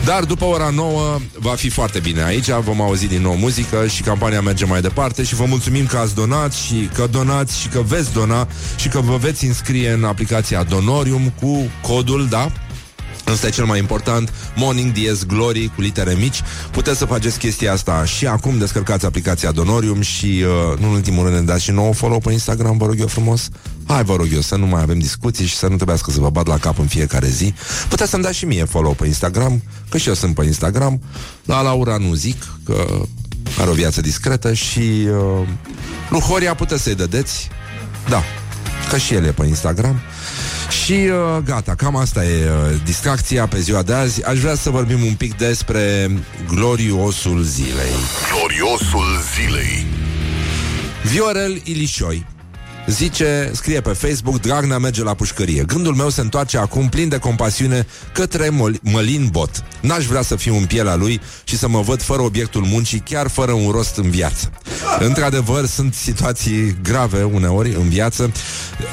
dar după ora 9 va fi foarte bine aici, vom auzi din nou muzică și campania merge mai departe. Și vă mulțumim că ați donat și că donați și că veți dona și că vă veți înscrie în aplicația Donorium cu codul, da, Ăsta e cel mai important. Morning DS Glory cu litere mici. Puteți să faceți chestia asta și acum. Descărcați aplicația Donorium Și uh, nu în ultimul rând ne dați și nouă follow pe Instagram Vă rog eu frumos. Hai vă rog eu să nu mai avem discuții Și să nu trebuiască să vă bat la cap în fiecare zi. Puteți să-mi dați și mie follow pe Instagram Că și eu sunt pe Instagram. La Laura nu zic Că are o viață discretă Și uh, lui Horia puteți să-i dădeți. Da, că și el e pe Instagram și uh, gata, cam asta e uh, distracția pe ziua de azi. Aș vrea să vorbim un pic despre gloriosul zilei. Gloriosul zilei. Viorel Ilișoi Zice, scrie pe Facebook Dragnea merge la pușcărie. Gândul meu se întoarce acum plin de compasiune Către Mol- Mălin Bot. N-aș vrea să fiu în pielea lui Și să mă văd fără obiectul muncii Chiar fără un rost în viață. Într-adevăr, sunt situații grave uneori în viață.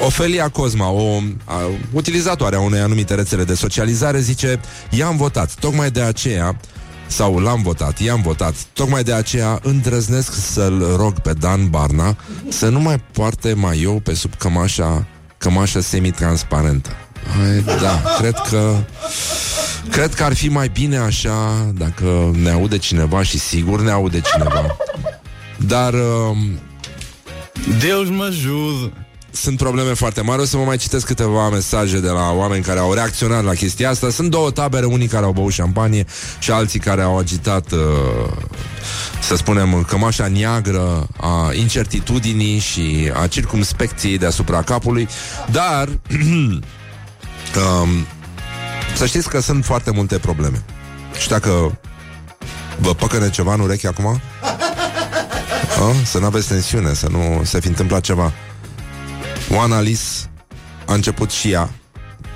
Ofelia Cosma, o a, utilizatoare a unei anumite rețele de socializare Zice, i-am votat. Tocmai de aceea sau l-am votat, i-am votat. Tocmai de aceea îndrăznesc să-l rog pe Dan Barna să nu mai poarte mai eu pe sub cămașa, cămașa semi-transparentă. Hai, da, cred că Cred că ar fi mai bine așa Dacă ne aude cineva Și sigur ne aude cineva Dar uh, Deus mă ajută sunt probleme foarte mari. O să vă mai citesc câteva mesaje de la oameni care au reacționat la chestia asta. Sunt două tabere, unii care au băut șampanie și alții care au agitat, uh, să spunem, cămașa neagră a incertitudinii și a circumspecției deasupra capului. Dar, um, să știți că sunt foarte multe probleme. Și dacă vă păcăne ceva în ureche acum, a? să nu aveți tensiune, să nu se fi întâmplat ceva. Oana Lis a început și ea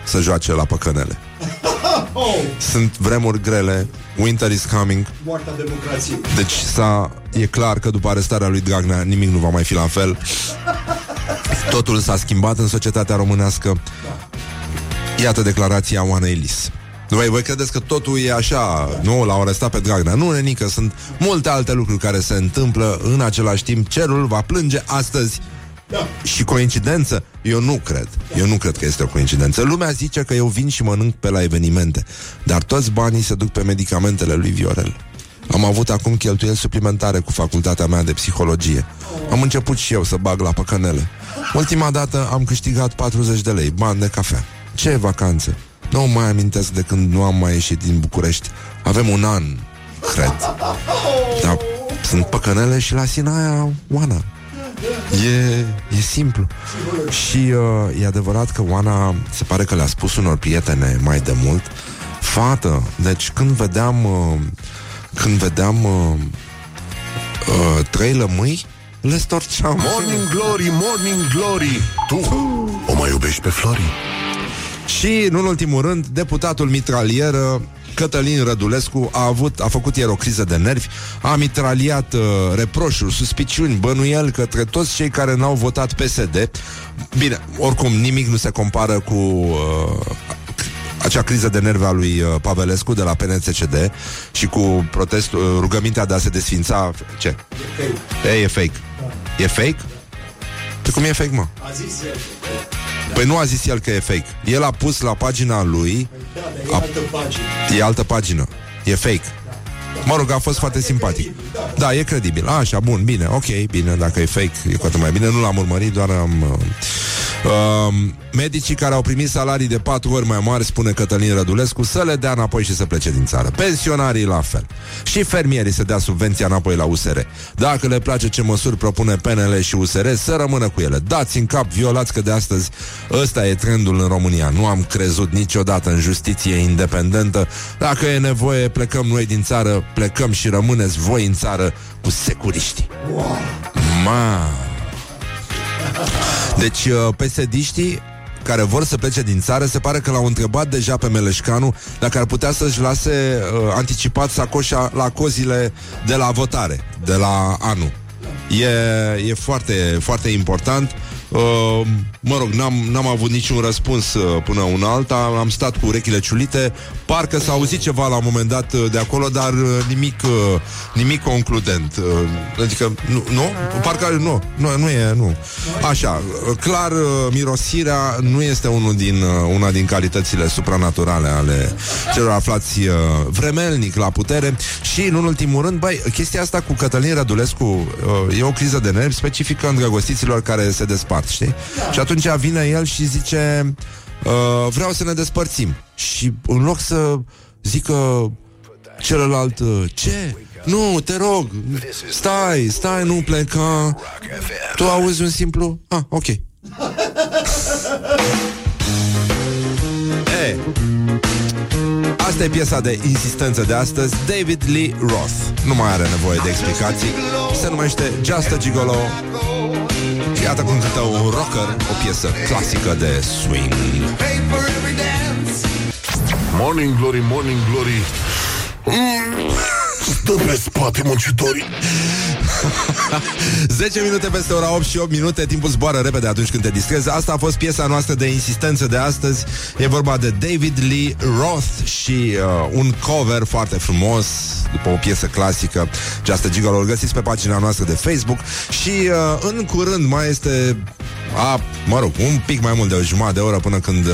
să joace la păcănele. Sunt vremuri grele, winter is coming. Moartea democrației. Deci s-a, e clar că după arestarea lui Dragnea nimic nu va mai fi la fel. Totul s-a schimbat în societatea românească. Iată declarația Oanei Lis. Voi, voi credeți că totul e așa, nu, l-au arestat pe Dragnea. Nu, nenică, sunt multe alte lucruri care se întâmplă în același timp. Cerul va plânge astăzi da. Și coincidență? Eu nu cred. Eu nu cred că este o coincidență. Lumea zice că eu vin și mănânc pe la evenimente, dar toți banii se duc pe medicamentele lui Viorel. Am avut acum cheltuieli suplimentare cu facultatea mea de psihologie. Am început și eu să bag la păcănele. Ultima dată am câștigat 40 de lei, bani de cafea. Ce vacanțe? Nu mai amintesc de când nu am mai ieșit din București. Avem un an, cred. Dar sunt păcănele și la Sinaia, Oana. E, e simplu. Și uh, e adevărat că Oana se pare că le-a spus unor prietene mai de mult Fată, deci când vedeam uh, Când vedeam uh, uh, Trei lămâi Le storceam Morning Glory, Morning Glory Tu o mai iubești pe Flori? Și, nu în ultimul rând, deputatul mitralieră Cătălin Rădulescu a, avut, a făcut ieri o criză de nervi, a mitraliat uh, reproșuri, suspiciuni, bănuiel către toți cei care n-au votat PSD. Bine, oricum nimic nu se compară cu uh, acea criză de nervi a lui uh, Pavelescu de la PNCCD și cu protestul, uh, rugămintea de a se desfința... Ce? E fake. E, e fake. Da. E fake? Pe cum e fake, mă? A zis el. Păi nu a zis el că e fake. El a pus la pagina lui... Da, dar e altă pagină. E altă pagină. E fake. Mă rog, a fost foarte simpatic. Da, e credibil. Așa, bun, bine, ok, bine, dacă e fake, e cu atât mai bine. Nu l-am urmărit, doar am... Uh, uh, medicii care au primit salarii de patru ori mai mari, spune Cătălin Rădulescu, să le dea înapoi și să plece din țară. Pensionarii la fel. Și fermierii să dea subvenția înapoi la USR. Dacă le place ce măsuri propune PNL și USR, să rămână cu ele. Dați în cap, violați că de astăzi ăsta e trendul în România. Nu am crezut niciodată în justiție independentă. Dacă e nevoie, plecăm noi din țară, plecăm și rămâneți voi în țară cu securiștii. Ma. Deci, uh, pesediștii care vor să plece din țară, se pare că l-au întrebat deja pe Meleșcanu dacă ar putea să-și lase uh, anticipat sacoșa la cozile de la votare, de la anul. E, e foarte, foarte important. Uh, mă rog, n-am, n-am avut niciun răspuns uh, până una alta. Am stat cu urechile ciulite. Parcă s-a auzit ceva la un moment dat uh, de acolo Dar uh, nimic, uh, nimic concludent. Uh, Adică, nu, nu? Parcă nu, nu, nu e, nu. Așa, uh, clar, uh, mirosirea nu este unul din, uh, una din calitățile supranaturale Ale celor aflați uh, vremelnic la putere. Și, în ultimul rând, băi, chestia asta cu Cătălin Rădulescu uh, E o criză de nervi specifică îndrăgostiților care se despart, știi? Da. Și atunci vine el și zice uh, Vreau să ne despărțim Și în loc să zică celălalt uh, Ce? Nu, te rog Stai, stai, nu pleca Tu auzi un simplu? Ah, ok E, Asta e piesa de insistență de astăzi David Lee Roth Nu mai are nevoie de explicații Se numește Just a Gigolo Iată cum cântă un rocker O piesă clasică de swing. Morning Glory, Morning Glory. Mm, Stă pe spate muncitorii 10 minute peste ora 8 și 8 minute Timpul zboară repede atunci când te distrezi. Asta a fost piesa noastră de insistență de astăzi. E vorba de David Lee Roth Și uh, un cover foarte frumos După o piesă clasică. Just a Gigolo Îl găsiți pe pagina noastră de Facebook. Și uh, în curând mai este a, Mă rog, un pic mai mult de o jumătate de oră Până când uh,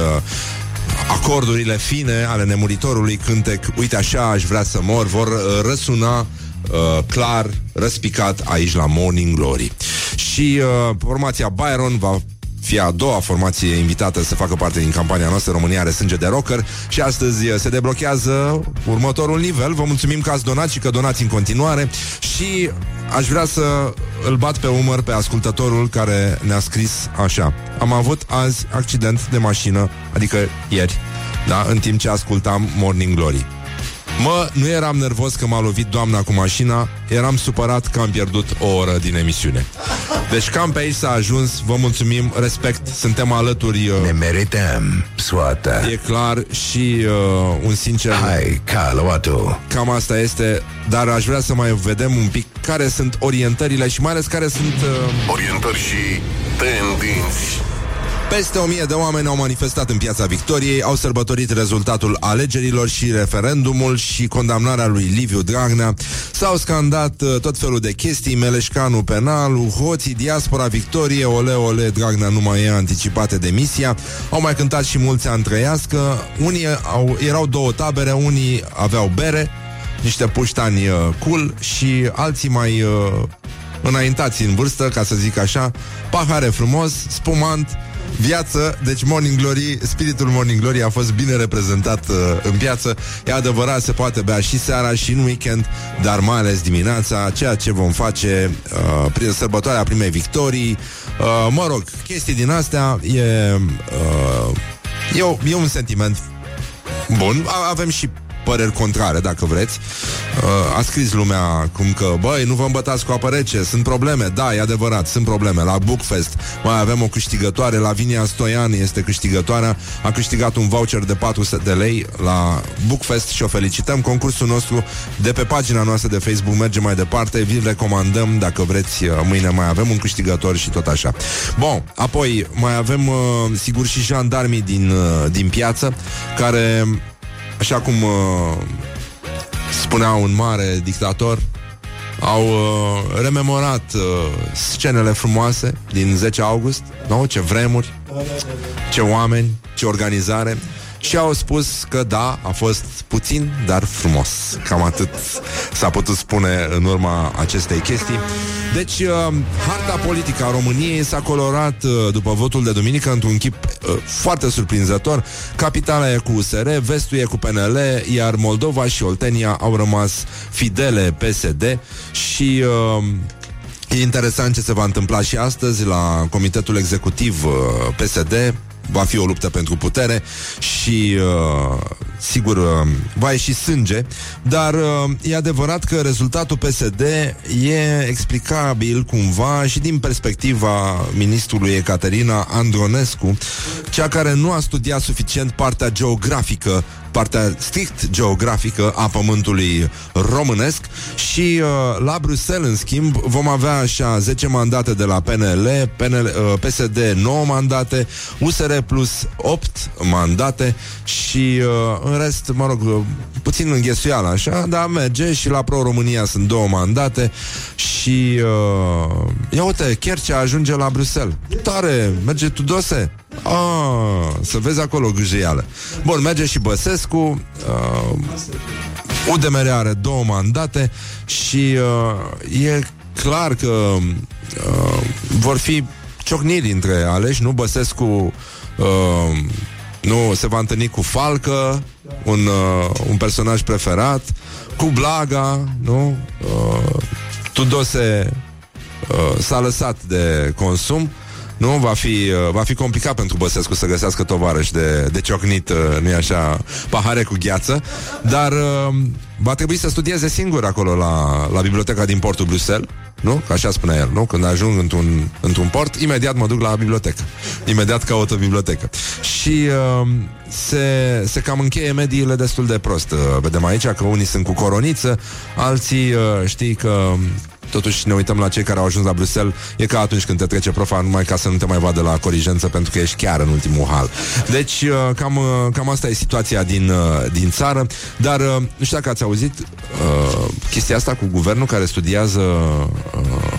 acordurile fine ale nemuritorului cântec Uite așa aș vrea să mor Vor uh, răsuna uh, clar, răspicat aici la Morning Glory Și uh, formația Byron va fi a doua formație invitată să facă parte din campania noastră România are sânge de rocker și astăzi uh, se deblochează următorul nivel. Vă mulțumim că ați donat și că donați în continuare și aș vrea să îl bat pe umăr pe ascultătorul care ne-a scris așa. Am avut azi accident de mașină, adică ieri, da, în timp ce ascultam Morning Glory. Mă, nu eram nervos că m-a lovit doamna cu mașina Eram supărat că am pierdut o oră din emisiune Deci cam pe aici s-a ajuns Vă mulțumim, respect, suntem alături uh, Ne merităm soata. E clar și uh, un sincer Hai, caluatu. Cam asta este Dar aș vrea să mai vedem un pic Care sunt orientările și mai ales care sunt uh, Orientări și tendinți Peste o mie de oameni au manifestat în Piața Victoriei, au sărbătorit rezultatul alegerilor și referendumul și condamnarea lui Liviu Dragnea. S-au scandat uh, tot felul de chestii, Meleșcanu penal, hoții, diaspora Victorie, ole, ole, Dragnea nu mai e anticipate demisia. Au mai cântat și mulți ani trăiască. Unii au, erau două tabere, unii aveau bere, niște puștani uh, cool și alții mai uh, înaintați în vârstă, ca să zic așa, pahare frumos, spumant, viață, deci Morning Glory, spiritul Morning Glory a fost bine reprezentat uh, în piață. E adevărat, se poate bea și seara și în weekend, dar mai ales dimineața, ceea ce vom face uh, prin sărbătoarea primei victorii. Uh, mă rog, chestii din astea e, uh, e, o, e un sentiment bun. A, avem și păreri contrare, dacă vreți. Uh, a scris lumea cum că, băi, nu vă îmbătați cu apă rece, sunt probleme. Da, e adevărat, sunt probleme. La Bookfest mai avem o câștigătoare, Lavinia Stoian este câștigătoarea, a câștigat un voucher de 400 de lei la Bookfest și o felicităm. Concursul nostru de pe pagina noastră de Facebook merge mai departe, vi recomandăm, dacă vreți, uh, mâine mai avem un câștigător și tot așa. Bun, apoi mai avem, uh, sigur, și jandarmii din, uh, din piață, care Așa cum uh, spunea un mare dictator, au uh, rememorat uh, scenele frumoase din 10 august, nu? Ce vremuri, ce oameni, ce organizare. Și au spus că da, a fost puțin, dar frumos. Cam atât s-a putut spune în urma acestei chestii. Deci, uh, harta politică a României s-a colorat uh, după votul de duminică într-un chip uh, foarte surprinzător. Capitala e cu USR, vestul e cu PNL, iar Moldova și Oltenia au rămas fidele PSD și... Uh, E interesant ce se va întâmpla și astăzi la Comitetul Executiv uh, PSD va fi o luptă pentru putere și uh, sigur uh, va ieși sânge, dar uh, e adevărat că rezultatul PSD e explicabil cumva și din perspectiva ministrului Ecaterina Andronescu, cea care nu a studiat suficient partea geografică partea strict geografică a pământului românesc și uh, la Bruxelles, în schimb, vom avea așa 10 mandate de la PNL, PNL uh, PSD 9 mandate, USR plus 8 mandate și uh, în rest, mă rog, uh, puțin înghesuială așa, dar merge și la Pro-România sunt două mandate și uh, ia uite, Chercea ajunge la Bruxelles. Tare, merge Tudose. Ah, să vezi acolo gâjeială. Bun, merge și Băsescu. Uh, UDMR are două mandate și uh, e clar că uh, vor fi ciocniri între aleși, nu Băsescu uh, nu se va întâlni cu Falcă, un, uh, un personaj preferat, cu Blaga, nu? Uh, Tudose uh, s-a lăsat de consum nu? Va fi, uh, va fi complicat pentru Băsescu să găsească tovarăși de, de ciocnit, uh, nu așa, pahare cu gheață, dar uh, va trebui să studieze singur acolo la, la biblioteca din portul Bruxelles, nu? Că așa spunea el, nu? Când ajung într-un, într-un port, imediat mă duc la bibliotecă. Imediat caut o bibliotecă. Și uh, se, se cam încheie mediile destul de prost. Uh, vedem aici că unii sunt cu coroniță, alții uh, știi că Totuși ne uităm la cei care au ajuns la Bruxelles E ca atunci când te trece profa Numai ca să nu te mai vadă la corigență Pentru că ești chiar în ultimul hal Deci uh, cam, uh, cam asta e situația din, uh, din țară Dar nu știu dacă ați auzit uh, Chestia asta cu guvernul Care studiază uh,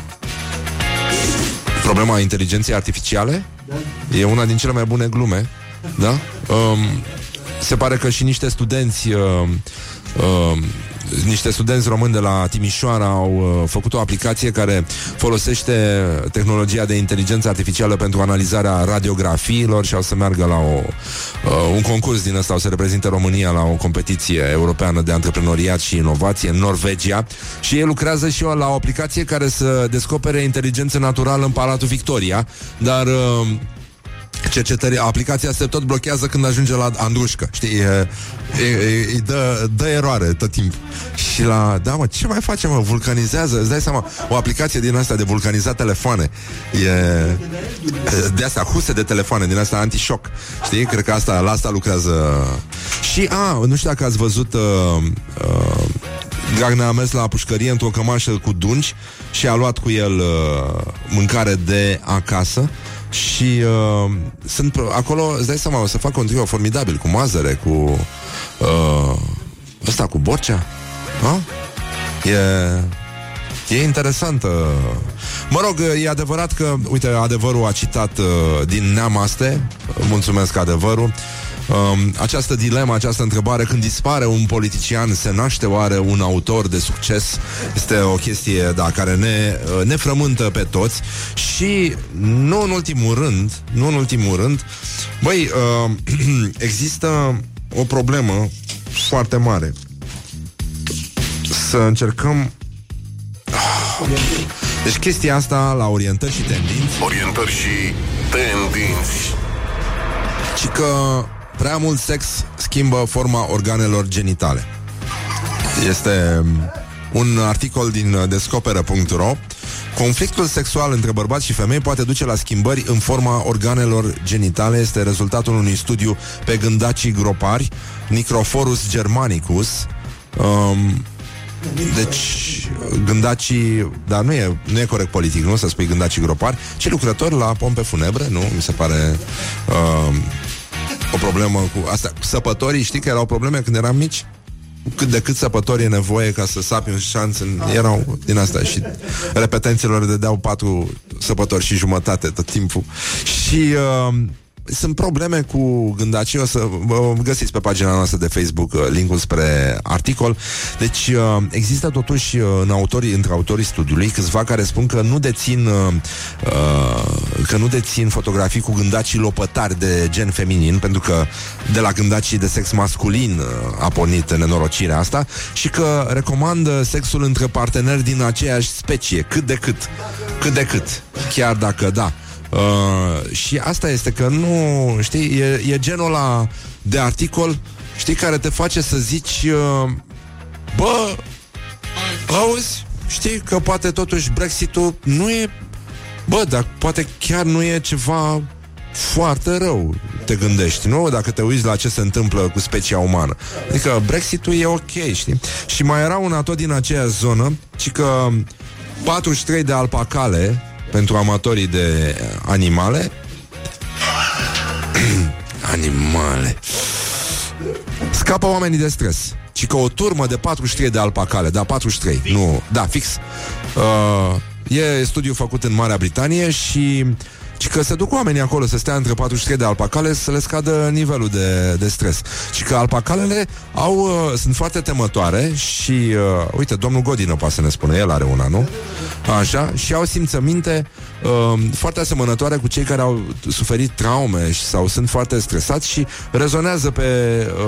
Problema inteligenței artificiale da. E una din cele mai bune glume Da? Um, se pare că și niște studenți uh, uh, niște studenți români de la Timișoara au uh, făcut o aplicație care folosește tehnologia de inteligență artificială pentru analizarea radiografiilor și au să meargă la o, uh, un concurs din ăsta, o să reprezinte România la o competiție europeană de antreprenoriat și inovație în Norvegia. Și ei lucrează și la o aplicație care să descopere inteligență naturală în Palatul Victoria, dar uh, cercetări, aplicația se tot blochează când ajunge la Andrușcă, știi, e, e, e, îi dă, dă eroare tot timpul. Și la, da mă, ce mai facem mă, vulcanizează, îți dai seama, o aplicație din asta de vulcanizat telefoane, e de asta, huse de telefoane, din asta anti-shock, știi, cred că asta, la asta lucrează. Și, a, nu știu dacă ați văzut uh, uh, Dragnea a mers la pușcărie într-o cămașă cu dungi și a luat cu el uh, mâncare de acasă și uh, sunt acolo, îți dai seama, o să fac un trio formidabil cu Mazăre, cu uh, ăsta cu Borcea. Da? E, e interesantă. Mă rog, e adevărat că, uite, adevărul a citat uh, din Neamaste, mulțumesc adevărul, um, această dilemă, această întrebare, când dispare un politician, se naște oare un autor de succes? Este o chestie, da, care ne, uh, ne frământă pe toți și nu în ultimul rând, nu în ultimul rând, băi, uh, există o problemă foarte mare. Să încercăm deci chestia asta la orientări și tendinți Orientări și tendinți Și că Prea mult sex schimbă forma organelor genitale. Este un articol din descoperă.ro Conflictul sexual între bărbați și femei poate duce la schimbări în forma organelor genitale. Este rezultatul unui studiu pe gândacii gropari, Nicroforus germanicus. Um, deci, gândacii, dar nu e, nu e corect politic, nu să spui gândacii gropari, ci lucrători la pompe funebre, nu? Mi se pare uh, o problemă cu asta. Cu săpătorii, știi că erau probleme când eram mici? cât de cât săpători e nevoie ca să sapi un șanț în... erau din asta și repetenților dădeau patru săpători și jumătate tot timpul și uh, sunt probleme cu gândacii, o să vă găsiți pe pagina noastră de Facebook uh, linkul spre articol. Deci uh, există totuși uh, în autorii, între autorii studiului câțiva care spun că nu dețin că nu dețin fotografii cu gândacii lopătari de gen feminin, pentru că de la gândacii de sex masculin a pornit nenorocirea asta și că recomandă sexul între parteneri din aceeași specie, cât de cât. Cât de cât. Chiar dacă da. Uh, și asta este că nu, știi, e, e genul ăla de articol știi, care te face să zici, uh, bă, auzi, știi că poate totuși Brexit-ul nu e, bă, dar poate chiar nu e ceva foarte rău, te gândești, nu? Dacă te uiți la ce se întâmplă cu specia umană. Adică Brexit-ul e ok, știi? Și mai era una tot din aceeași zonă, ci că 43 de alpacale pentru amatorii de animale. Animale. Scapă oamenii de stres. Ci că o turmă de 43 de alpacale. Da, 43, fix. nu, da, fix. Uh, E studiu făcut în Marea Britanie și și că se duc oamenii acolo să stea între 43 de alpacale să le scadă nivelul de, de stres. Și că alpacalele au, uh, sunt foarte temătoare și, uh, uite, domnul Godină poate să ne spune, el are una, nu? Așa, și au simțăminte uh, foarte asemănătoare cu cei care au suferit traume și, sau sunt foarte stresați și rezonează pe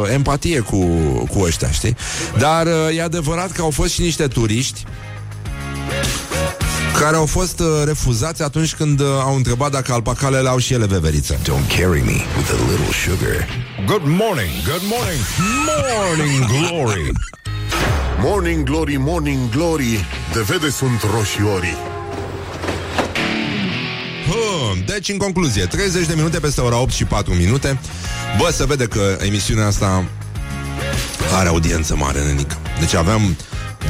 uh, empatie cu, cu ăștia, știi? Dar uh, e adevărat că au fost și niște turiști care au fost uh, refuzați atunci când uh, au întrebat dacă alpacalele au și ele veveriță. Don't carry me with a little sugar. Good morning, good morning, morning glory. Morning glory, morning glory, de vede sunt roșiorii. Hă, Deci, în concluzie, 30 de minute peste ora 8 și 4 minute. Bă, se vede că emisiunea asta are audiență mare, nenică. Deci aveam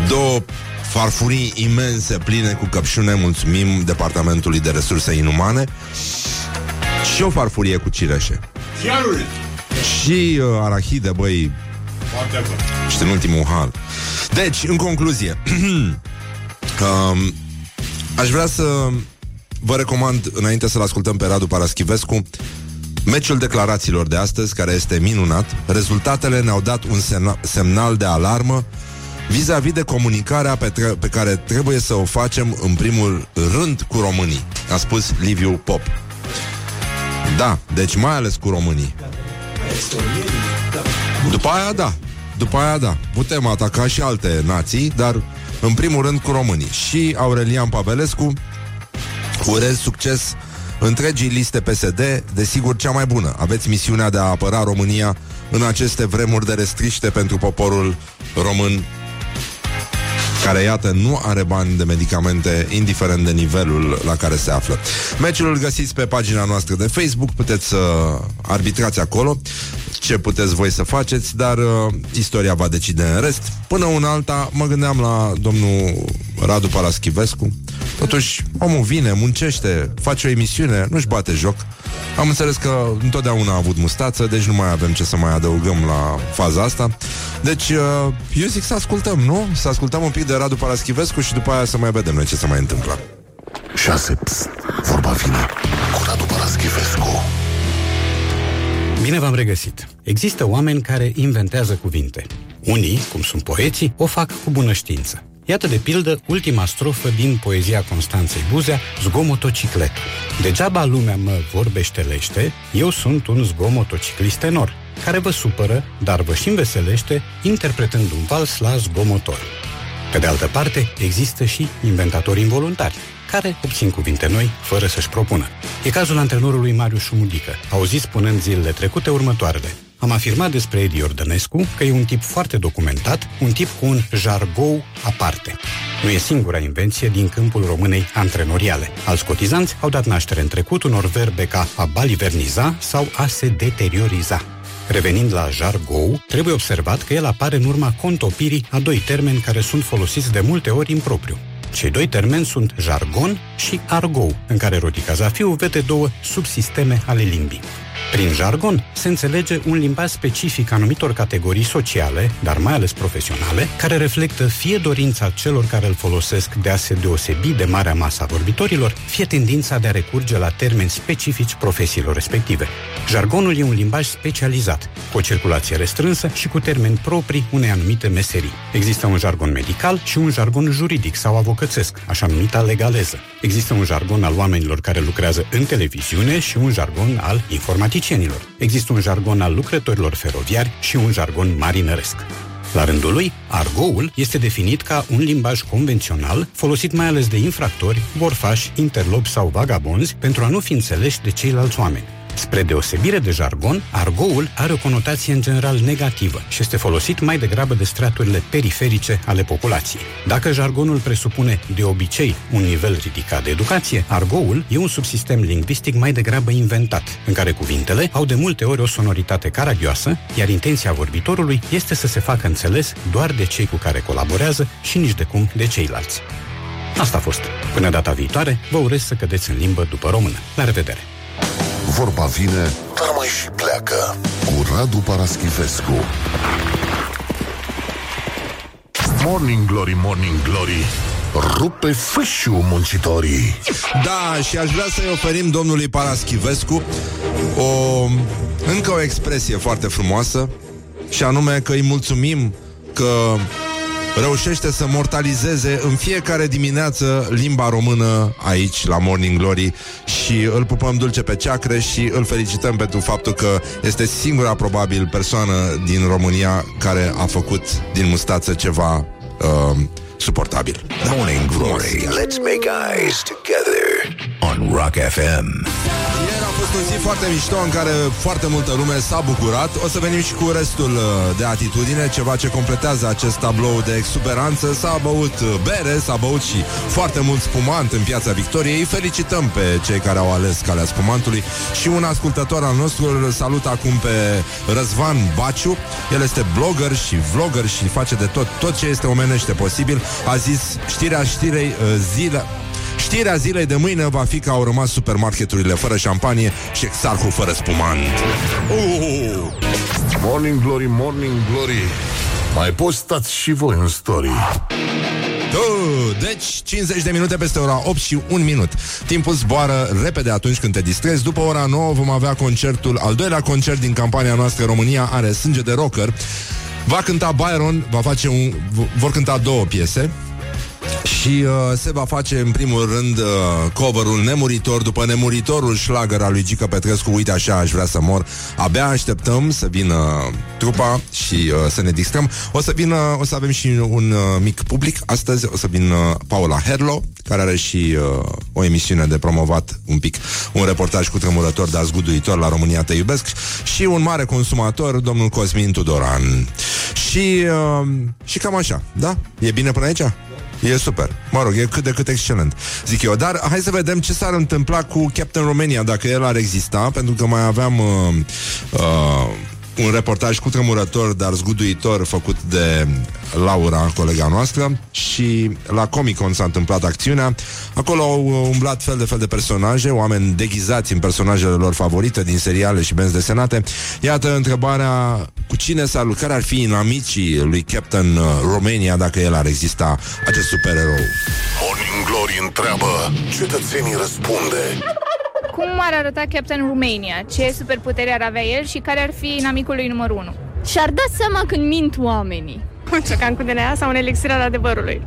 două farfurii imense, pline cu căpșune, mulțumim Departamentului de Resurse Inumane, și o farfurie cu cireșe. Și uh, arahide, băi, și în ultimul hal. Deci, în concluzie, um, aș vrea să vă recomand, înainte să-l ascultăm pe Radu Paraschivescu, Meciul declarațiilor de astăzi, care este minunat, rezultatele ne-au dat un semna- semnal de alarmă vis-a-vis de comunicarea pe, tre- pe care trebuie să o facem în primul rând cu românii, a spus Liviu Pop. Da, deci mai ales cu românii. După aia, da. După aia, da. Putem ataca și alte nații, dar în primul rând cu românii. Și Aurelian Pavelescu urez succes întregii liste PSD, desigur cea mai bună. Aveți misiunea de a apăra România în aceste vremuri de restriște pentru poporul român care, iată, nu are bani de medicamente, indiferent de nivelul la care se află. Meciul îl găsiți pe pagina noastră de Facebook, puteți să arbitrați acolo ce puteți voi să faceți, dar uh, istoria va decide în rest. Până una alta, mă gândeam la domnul Radu Paraschivescu. Totuși, omul vine, muncește, face o emisiune, nu-și bate joc. Am înțeles că întotdeauna a avut mustață, deci nu mai avem ce să mai adăugăm la faza asta. Deci, uh, eu zic să ascultăm, nu? Să ascultăm un pic de Radu Paraschivescu și după aia să mai vedem noi ce se mai întâmplă. 6. Pst, vorba vine cu Radu Paraschivescu. Bine v-am regăsit. Există oameni care inventează cuvinte. Unii, cum sunt poeții, o fac cu bună știință. Iată de pildă ultima strofă din poezia Constanței Buzea, Zgomotocicletul. Degeaba lumea mă vorbește-lește, eu sunt un zgomotociclist tenor, care vă supără, dar vă și înveselește, interpretând un vals la zgomotor. Pe de altă parte, există și inventatori involuntari, care obțin cuvinte noi fără să-și propună. E cazul antrenorului Marius Șumudică, auzit spunând zilele trecute următoarele. Am afirmat despre Edi Ordănescu că e un tip foarte documentat, un tip cu un jargou aparte. Nu e singura invenție din câmpul românei antrenoriale. Alți cotizanți au dat naștere în trecut unor verbe ca a baliverniza sau a se deterioriza. Revenind la jargou, trebuie observat că el apare în urma contopirii a doi termeni care sunt folosiți de multe ori în propriu. Cei doi termeni sunt jargon și argou, în care Rodica Zafiu vede două subsisteme ale limbii. Prin jargon se înțelege un limbaj specific anumitor categorii sociale, dar mai ales profesionale, care reflectă fie dorința celor care îl folosesc de a se deosebi de marea masă a vorbitorilor, fie tendința de a recurge la termeni specifici profesiilor respective. Jargonul e un limbaj specializat, cu o circulație restrânsă și cu termeni proprii unei anumite meserii. Există un jargon medical și un jargon juridic sau avocățesc, așa numita legaleză. Există un jargon al oamenilor care lucrează în televiziune și un jargon al informaticienilor. Există un jargon al lucrătorilor feroviari și un jargon marinăresc. La rândul lui, argoul este definit ca un limbaj convențional folosit mai ales de infractori, borfași, interlopi sau vagabonzi pentru a nu fi înțeleși de ceilalți oameni. Spre deosebire de jargon, argoul are o conotație în general negativă și este folosit mai degrabă de straturile periferice ale populației. Dacă jargonul presupune de obicei un nivel ridicat de educație, argoul e un subsistem lingvistic mai degrabă inventat, în care cuvintele au de multe ori o sonoritate caragioasă, iar intenția vorbitorului este să se facă înțeles doar de cei cu care colaborează și nici de cum de ceilalți. Asta a fost. Până data viitoare, vă urez să cădeți în limbă după română. La revedere! Vorba vine, dar mai și pleacă. Cu Radu Paraschivescu. Morning Glory, Morning Glory. Rupe fâșiu muncitorii. Da, și aș vrea să-i oferim domnului Paraschivescu o, încă o expresie foarte frumoasă și anume că îi mulțumim că reușește să mortalizeze în fiecare dimineață limba română aici la Morning Glory și îl pupăm dulce pe ceacre și îl felicităm pentru faptul că este singura probabil persoană din România care a făcut din mustață ceva uh, suportabil. Da. Morning Glory. Let's make eyes together on Rock FM. Ieri a fost un zi foarte mișto în care foarte multă lume s-a bucurat. O să venim și cu restul uh, de atitudine, ceva ce completează acest tablou de exuberanță. S-a băut uh, bere, s-a băut și foarte mult spumant în piața Victoriei. Felicităm pe cei care au ales calea spumantului și un ascultător al nostru îl salut acum pe Răzvan Baciu. El este blogger și vlogger și face de tot, tot ce este omenește posibil. A zis știrea știrei uh, zile Știrea zilei de mâine va fi că au rămas supermarketurile fără șampanie și exarhul fără spumant. Uh! Morning Glory, Morning Glory. Mai postați și voi în story. Uh, deci 50 de minute peste ora 8 și 1 minut Timpul zboară repede atunci când te distrezi După ora 9 vom avea concertul Al doilea concert din campania noastră România are sânge de rocker Va cânta Byron, va face un, vor cânta două piese și uh, se va face în primul rând uh, coverul Nemuritor după Nemuritorul șlagăr al lui Gică Petrescu. Uite așa aș vrea să mor. Abia așteptăm să vină trupa și uh, să ne distrăm. O să vină, o să avem și un uh, mic public Astăzi. O să vină Paula Herlo Care are și uh, o emisiune de promovat un pic. Un reportaj cu tremurător, dar zguduitor la România Te Iubesc. Și un mare consumator, domnul Cosmin Tudoran. Și, uh, și cam așa, da? E bine până aici? E super. Mă rog, e cât de cât excelent, zic eu. Dar hai să vedem ce s-ar întâmpla cu Captain Romania dacă el ar exista, pentru că mai aveam uh, uh, un reportaj cu tremurător, dar zguduitor, făcut de Laura, colega noastră, și la Comic Con s-a întâmplat acțiunea. Acolo au umblat fel de fel de personaje, oameni deghizați în personajele lor favorite din seriale și benzi desenate. Iată întrebarea cu cine s-ar care ar fi inamicii lui Captain uh, Romania dacă el ar exista acest supererou. Morning Glory întreabă, cetățenii răspunde. Cum ar arăta Captain Romania? Ce superputere ar avea el și care ar fi inamicul lui numărul 1? Și-ar da seama când mint oamenii. Un ciocan cu DNA sau un elixir al adevărului.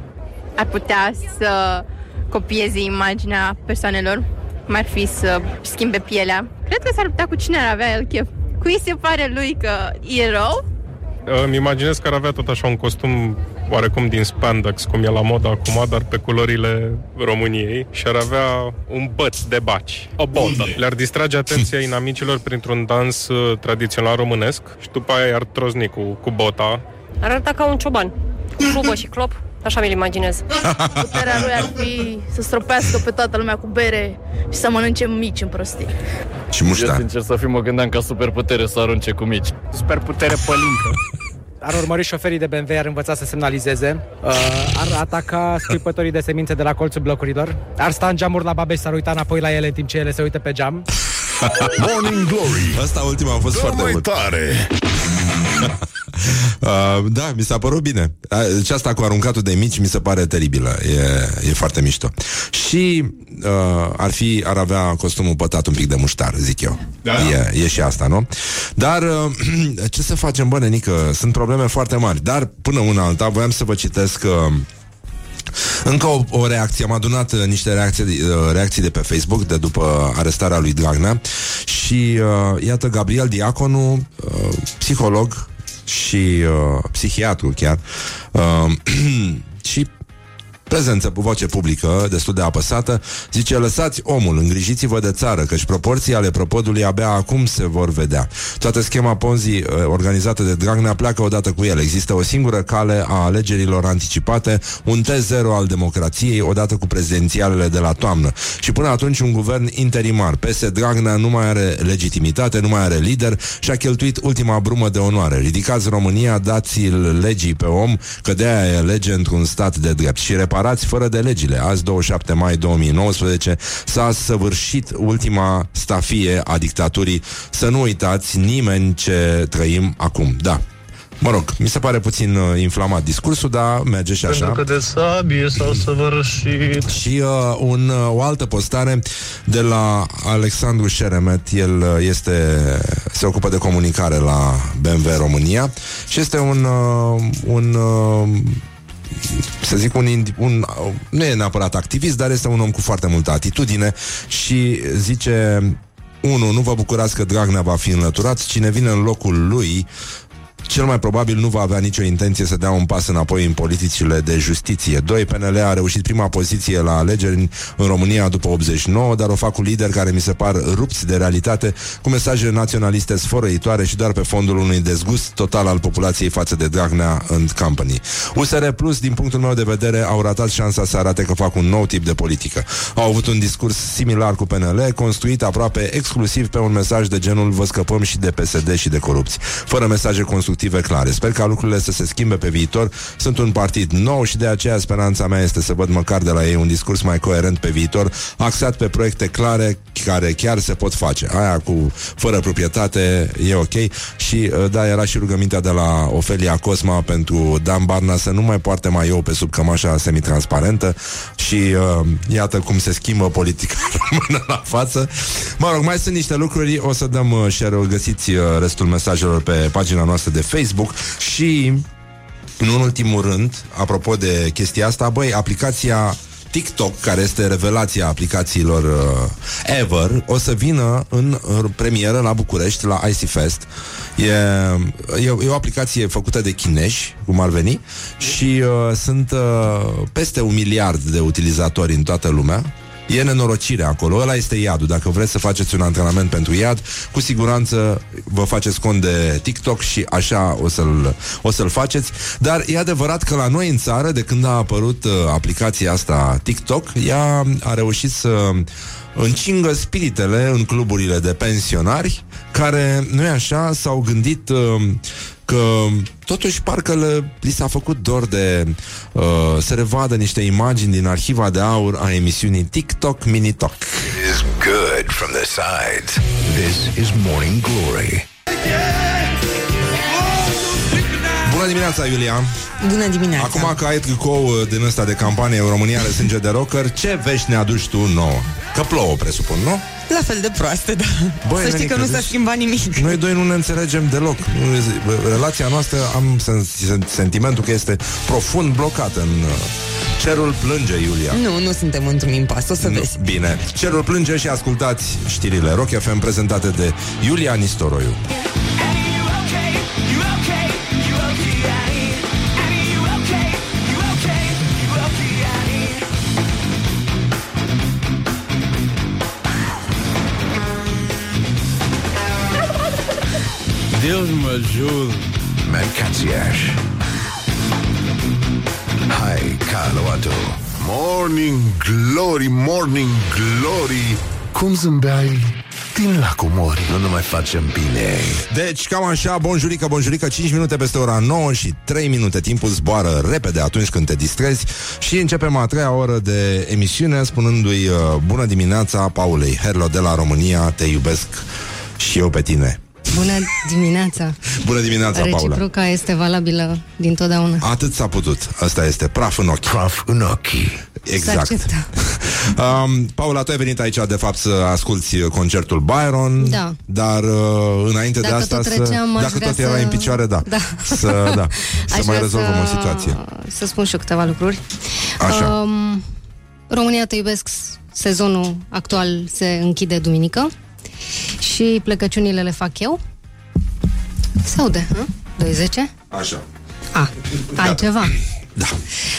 Ar putea să copieze imaginea persoanelor, cum ar fi să schimbe pielea. Cred că s-ar putea cu cine ar avea el chef. Cui se pare lui că e rău? Îmi imaginez că ar avea tot așa un costum oarecum din spandex, cum e la modă acum, dar pe culorile României și ar avea un băț de baci, o botă. Le-ar distrage atenția inamicilor printr-un dans uh, tradițional românesc și după aia i-ar trozni cu, cu bota. Ar arăta ca un cioban, cu șubă și clop. Așa mi-l imaginez. Puterea lui ar fi să stropească pe toată lumea cu bere și să mănânce mici în prostii. Și muștar. Eu, sincer să fiu, mă gândeam ca superputere să arunce cu mici. Superputere pălincă. Ar urmări șoferii de BMW, ar învăța să semnalizeze, uh, ar ataca scuipătorii de semințe de la colțul blocurilor, ar sta în geamuri la babeș și s-ar uita înapoi la ele în timp ce ele se uită pe geam. Morning Glory. Asta ultima a fost Dă foarte mai mult. tare. Uh, da, mi s-a părut bine. Uh, Deci asta cu aruncatul de mici mi se pare teribilă. E, e foarte mișto. Și uh, ar fi, ar avea costumul pătat un pic de muștar, zic eu. Da. E, e și asta, nu? Dar uh, ce să facem, bă, nenică? Sunt probleme foarte mari. Dar până una alta, voiam să vă citesc uh, încă o, o reacție, am adunat uh, niște reacții, uh, reacții de pe Facebook de după arestarea lui Dragnea și uh, iată Gabriel Diaconu, uh, psiholog și uh, psihiatru chiar uh, și prezență, voce publică, destul de apăsată, zice, lăsați omul, îngrijiți-vă de țară, căci proporții ale propodului abia acum se vor vedea. Toată schema Ponzi uh, organizată de Dragnea pleacă odată cu el. Există o singură cale a alegerilor anticipate, un T0 al democrației, odată cu prezidențialele de la toamnă. Și până atunci un guvern interimar. PS Dragnea nu mai are legitimitate, nu mai are lider și a cheltuit ultima brumă de onoare. Ridicați România, dați-l legii pe om, că de aia e lege într-un stat de drept. Și reparați fără de legile. Azi, 27 mai 2019, s-a săvârșit ultima stafie a dictaturii. Să nu uitați nimeni ce trăim acum. Da, Mă rog, mi se pare puțin uh, inflamat discursul, dar merge și așa. Pentru că de sabie s-au săvârșit. Și uh, un, uh, o altă postare de la Alexandru Șeremet, el uh, este, se ocupă de comunicare la BMW România și este un, uh, un uh, să zic un, indi- un uh, nu e neapărat activist, dar este un om cu foarte multă atitudine și zice 1. Nu vă bucurați că Dragnea va fi înlăturat Cine vine în locul lui cel mai probabil nu va avea nicio intenție să dea un pas înapoi în politicile de justiție. 2. PNL a reușit prima poziție la alegeri în, în România după 89, dar o fac cu lideri care mi se par rupți de realitate, cu mesaje naționaliste sfărăitoare și doar pe fondul unui dezgust total al populației față de Dragnea and Company. USR Plus, din punctul meu de vedere, au ratat șansa să arate că fac un nou tip de politică. Au avut un discurs similar cu PNL, construit aproape exclusiv pe un mesaj de genul vă scăpăm și de PSD și de corupți, fără mesaje constructive clare. Sper ca lucrurile să se schimbe pe viitor. Sunt un partid nou și de aceea speranța mea este să văd măcar de la ei un discurs mai coerent pe viitor, axat pe proiecte clare care chiar se pot face. Aia cu fără proprietate e ok și uh, da, era și rugămintea de la Ofelia Cosma pentru Dan Barna să nu mai poarte mai eu pe sub cămașa semitransparentă și uh, iată cum se schimbă politica română la față. Mă rog, mai sunt niște lucruri, o să dăm uh, share găsiți uh, restul mesajelor pe pagina noastră de Facebook și în ultimul rând, apropo de chestia asta, băi, aplicația TikTok, care este revelația aplicațiilor uh, ever, o să vină în uh, premieră la București, la IC Fest. E, e, e o aplicație făcută de chineși, cum ar veni, și uh, sunt uh, peste un miliard de utilizatori în toată lumea. E nenorocire acolo, ăla este iadul Dacă vreți să faceți un antrenament pentru iad Cu siguranță vă faceți cont de TikTok Și așa o să-l, o să-l faceți. Dar e adevărat că la noi în țară De când a apărut uh, aplicația asta TikTok Ea a reușit să încingă spiritele în cluburile de pensionari care, nu așa, s-au gândit uh, că totuși parcă le, li s-a făcut dor de uh, să revadă niște imagini din arhiva de aur a emisiunii TikTok Mini Talk. It is good from the sides. This is Morning Glory. Bună dimineața, Iulia! Bună dimineața! Acum că ai tricou uh, din ăsta de campanie în România are sânge de rocker, ce vești ne aduci tu nouă? Că plouă, presupun, nu? La fel de proaste, da. Băi, Să știi nenică, că nu s-a deci- schimbat nimic. Noi doi nu ne înțelegem deloc. Nu- Relația noastră, am sen- sen- sentimentul că este profund blocată în... uh, Cerul plânge, Iulia. Nu, nu suntem într-un impas, o să Nu, vezi. Bine. Cerul plânge și ascultați știrile Rock FM prezentate de Iulia Nistoroiu. Deus me ajude. Mancațiaș. Hai, Caluatu. Morning Glory, Morning Glory Cum zâmbeai din lacul mori Nu ne mai facem bine. Deci, cam așa, bonjurică, bonjurică 5 minute peste ora 9 și 3 minute Timpul zboară repede atunci când te distrezi Și începem a treia oră de emisiune Spunându-i uh, bună dimineața Paulei Herlo de la România Te iubesc și eu pe tine Bună dimineața! Bună dimineața, Paula Reciproca este valabilă din totdeauna. Atât s-a putut. Asta este praf în ochi. Praf în ochi. Se Exact. acceptă. Um, Paula, tu ai venit aici, de fapt, să asculti concertul Byron. Da. Dar uh, înainte Dacă de asta, tot să, treceam, aș dacă vrea tot era să- în picioare, da. Da. Să, da, să Aș mai vrea rezolvăm să, o situație. Să spun și eu câteva lucruri. Așa. Um, România te iubesc, sezonul actual se închide duminică și plecăciunile le fac eu. Se aude, hă? 2-10? Așa. A, altceva. Da.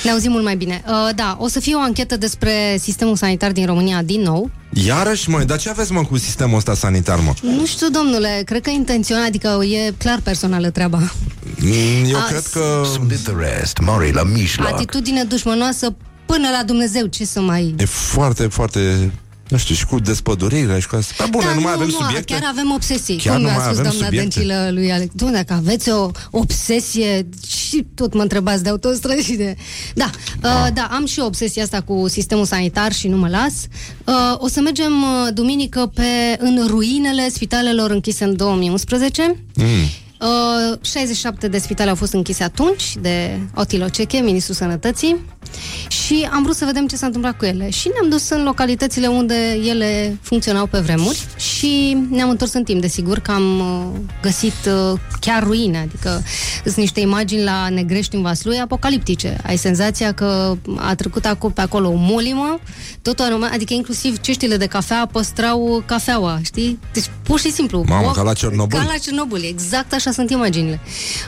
Ne auzim mult mai bine. Uh, da, o să fie o anchetă despre sistemul sanitar din România din nou. Iarăși, măi, dar ce aveți, mă, cu sistemul ăsta sanitar, mă? Nu știu, domnule, cred că intenționat, adică e clar personală treaba. Mm, Eu A, cred că... Split the rest, Murray la mijloc. Atitudine dușmănoasă până la Dumnezeu, ce să mai... E foarte, foarte... Nu știu, și cu despăduririle și cu asta. Păi bune, Da, nu mai avem subiecte? Chiar avem obsesii. Chiar Cum nu mi-a mai spus avem doamna subiecte? Dăncilă lui Alex. Doamne, dacă aveți o obsesie și tot mă întrebați de autostrăzi și de... Da, uh, da, am și obsesia asta cu sistemul sanitar și nu mă las. Uh, o să mergem uh, duminică pe, în ruinele spitalelor închise în 2011. Mm. Uh, 67 de spitale au fost închise atunci de Otilo Ceche, ministrul sănătății și am vrut să vedem ce s-a întâmplat cu ele și ne-am dus în localitățile unde ele funcționau pe vremuri și ne-am întors în timp, desigur că am uh, găsit uh, chiar ruine, adică sunt niște imagini la Negrești în Vaslui apocaliptice. Ai senzația că a trecut acolo, pe acolo o molimă, totul anume, adică inclusiv ceștile de cafea păstrau cafeaua, știi? Deci pur și simplu. Mamă, o- ca la Cernobâl. Ca la Cernobâl, exact așa sunt imaginile.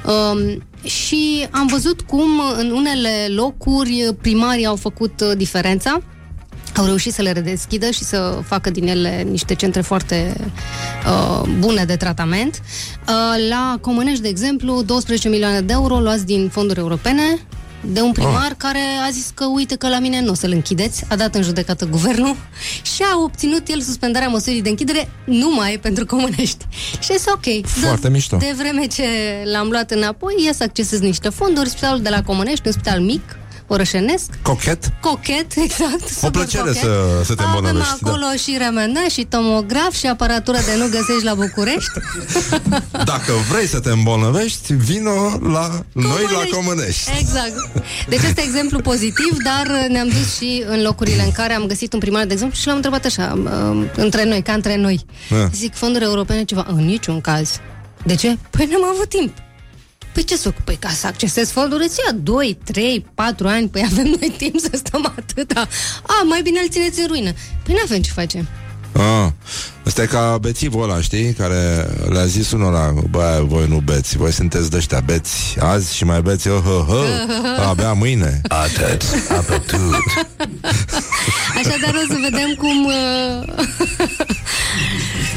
Um, și am văzut cum în unele locuri primarii au făcut uh, diferența au reușit să le redeschidă și să facă din ele niște centre foarte uh, bune de tratament. Uh, la Comănești, de exemplu, 12 milioane de euro luați din fonduri europene de un primar oh. care a zis că uite că la mine nu o să-l închideți, a dat în judecată guvernul și a obținut el suspendarea măsurii de închidere numai pentru Comănești. Și este ok. Foarte mișto. De vreme ce l-am luat înapoi, ia să accesez niște fonduri, spitalul de la Comănești, un spital mic, orășenesc, Cochet? Cochet, exact. O super plăcere cochet. să, să te Avem îmbolnăvești. acolo da. și remene și tomograf și aparatură de nu găsești la București. Da. Dacă vrei să te îmbolnăvești, vino la noi la Comănești. Exact. Deci este exemplu pozitiv, dar ne-am dus și în locurile în care am găsit un primar, de exemplu, și l-am întrebat așa, um, între noi, ca între noi. Da. Zic, fonduri europene ceva? În niciun caz. De ce? Păi n-am avut timp. Păi ce să fac? Păi ca să accesez fonduri îți ia 2, 3, 4 ani, păi avem noi timp să stăm atâta. A, mai bine îl țineți în ruină. Păi n-avem ce facem. Ah, ăsta e ca bețivul ăla, știi? Care le-a zis unora Bă, voi nu beți, voi sunteți de ăștia Beți azi și mai beți oh, oh, oh, Abia mâine Atât, apătut Așadar o să vedem cum... Uh...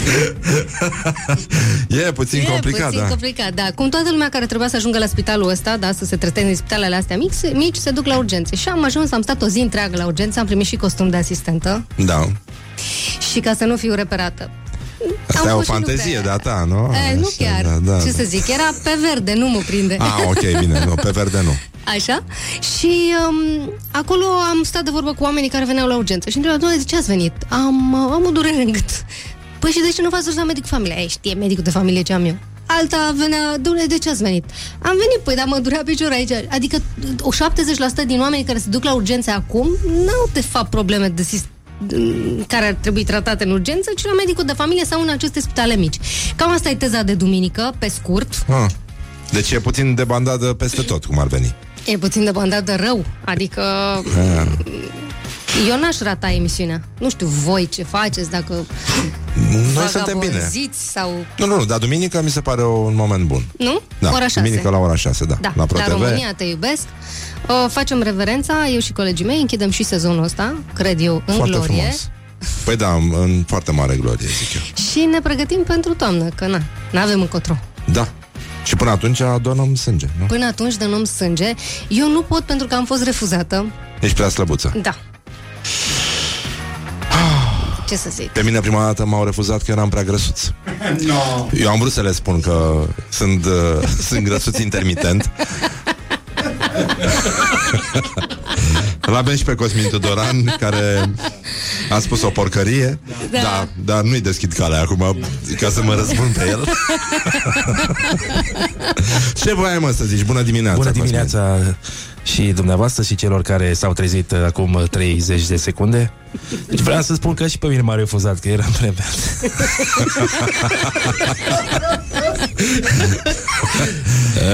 E puțin e complicat, puțin da complicat, da. Cum toată lumea care trebuia să ajungă la spitalul ăsta, da, să se trateze în spitalele astea mici, mici, se duc la urgențe. Și am ajuns, am stat o zi întreagă la urgență, am primit și costum de asistentă Da și ca să nu fiu reperată. Asta e o fost și fantezie lucrare. de-a ta, nu? E, nu Așa, chiar. da, da, Ce da. să zic, era pe verde, nu mă prinde. Ah, ok, bine, nu, pe verde nu Așa? Și um, acolo am stat de vorbă cu oamenii care veneau la urgență și întrebau, doamne, de ce ați venit? Am, uh, am o durere în gât. Păi și de ce nu v-ați dus la medic familie? Ei, știe medicul de familie ce am eu. Alta venea, domnule, de ce ați venit? Am venit, păi, dar mă durea piciorul aici. Adică o 70% din oamenii care se duc la urgențe acum n-au, de fapt, probleme de sistem care ar trebui tratate în urgență, ci la medicul de familie sau în aceste spitale mici. Cam asta e teza de duminică, pe scurt. ah. Deci e puțin de bandadă peste tot, cum ar veni E puțin de bandadă rău, adică ah. Eu n-aș rata emisiunea. Nu știu voi ce faceți, dacă Noi suntem bine vagabonziți sau... Nu, nu, nu, dar duminică mi se pare un moment bun Nu? Da, Ora 6. duminică la ora 6, da, Da, la la, ProTV România te iubesc. Uh, facem reverența, eu și colegii mei, închidem și sezonul ăsta, cred eu, în Foarte glorie. frumos Păi da, în foarte mare glorie, zic eu Și ne pregătim pentru toamnă, că na, n-avem încotro. Da Și până atunci donăm sânge, nu? Până atunci dăm sânge. Eu nu pot pentru că am fost refuzată. Ești prea slăbuță Da. Ce să zic? Pe mine prima dată m-au refuzat că eram prea grăsuț No. Eu am vrut să le spun că sunt, uh, sunt grăsuț intermitent L-avem și pe Cosmin Tudoran Care a spus o porcărie Da. da. Dar nu-i deschid calea acum Ca să mă răspund pe el Ce voiai mă să zici? Bună dimineața Bună Cosmin. Dimineața și dumneavoastră și celor care s-au trezit uh, acum 30 de secunde. Deci vreau să spun că și pe mine m-a refuzat, că eram prea beat.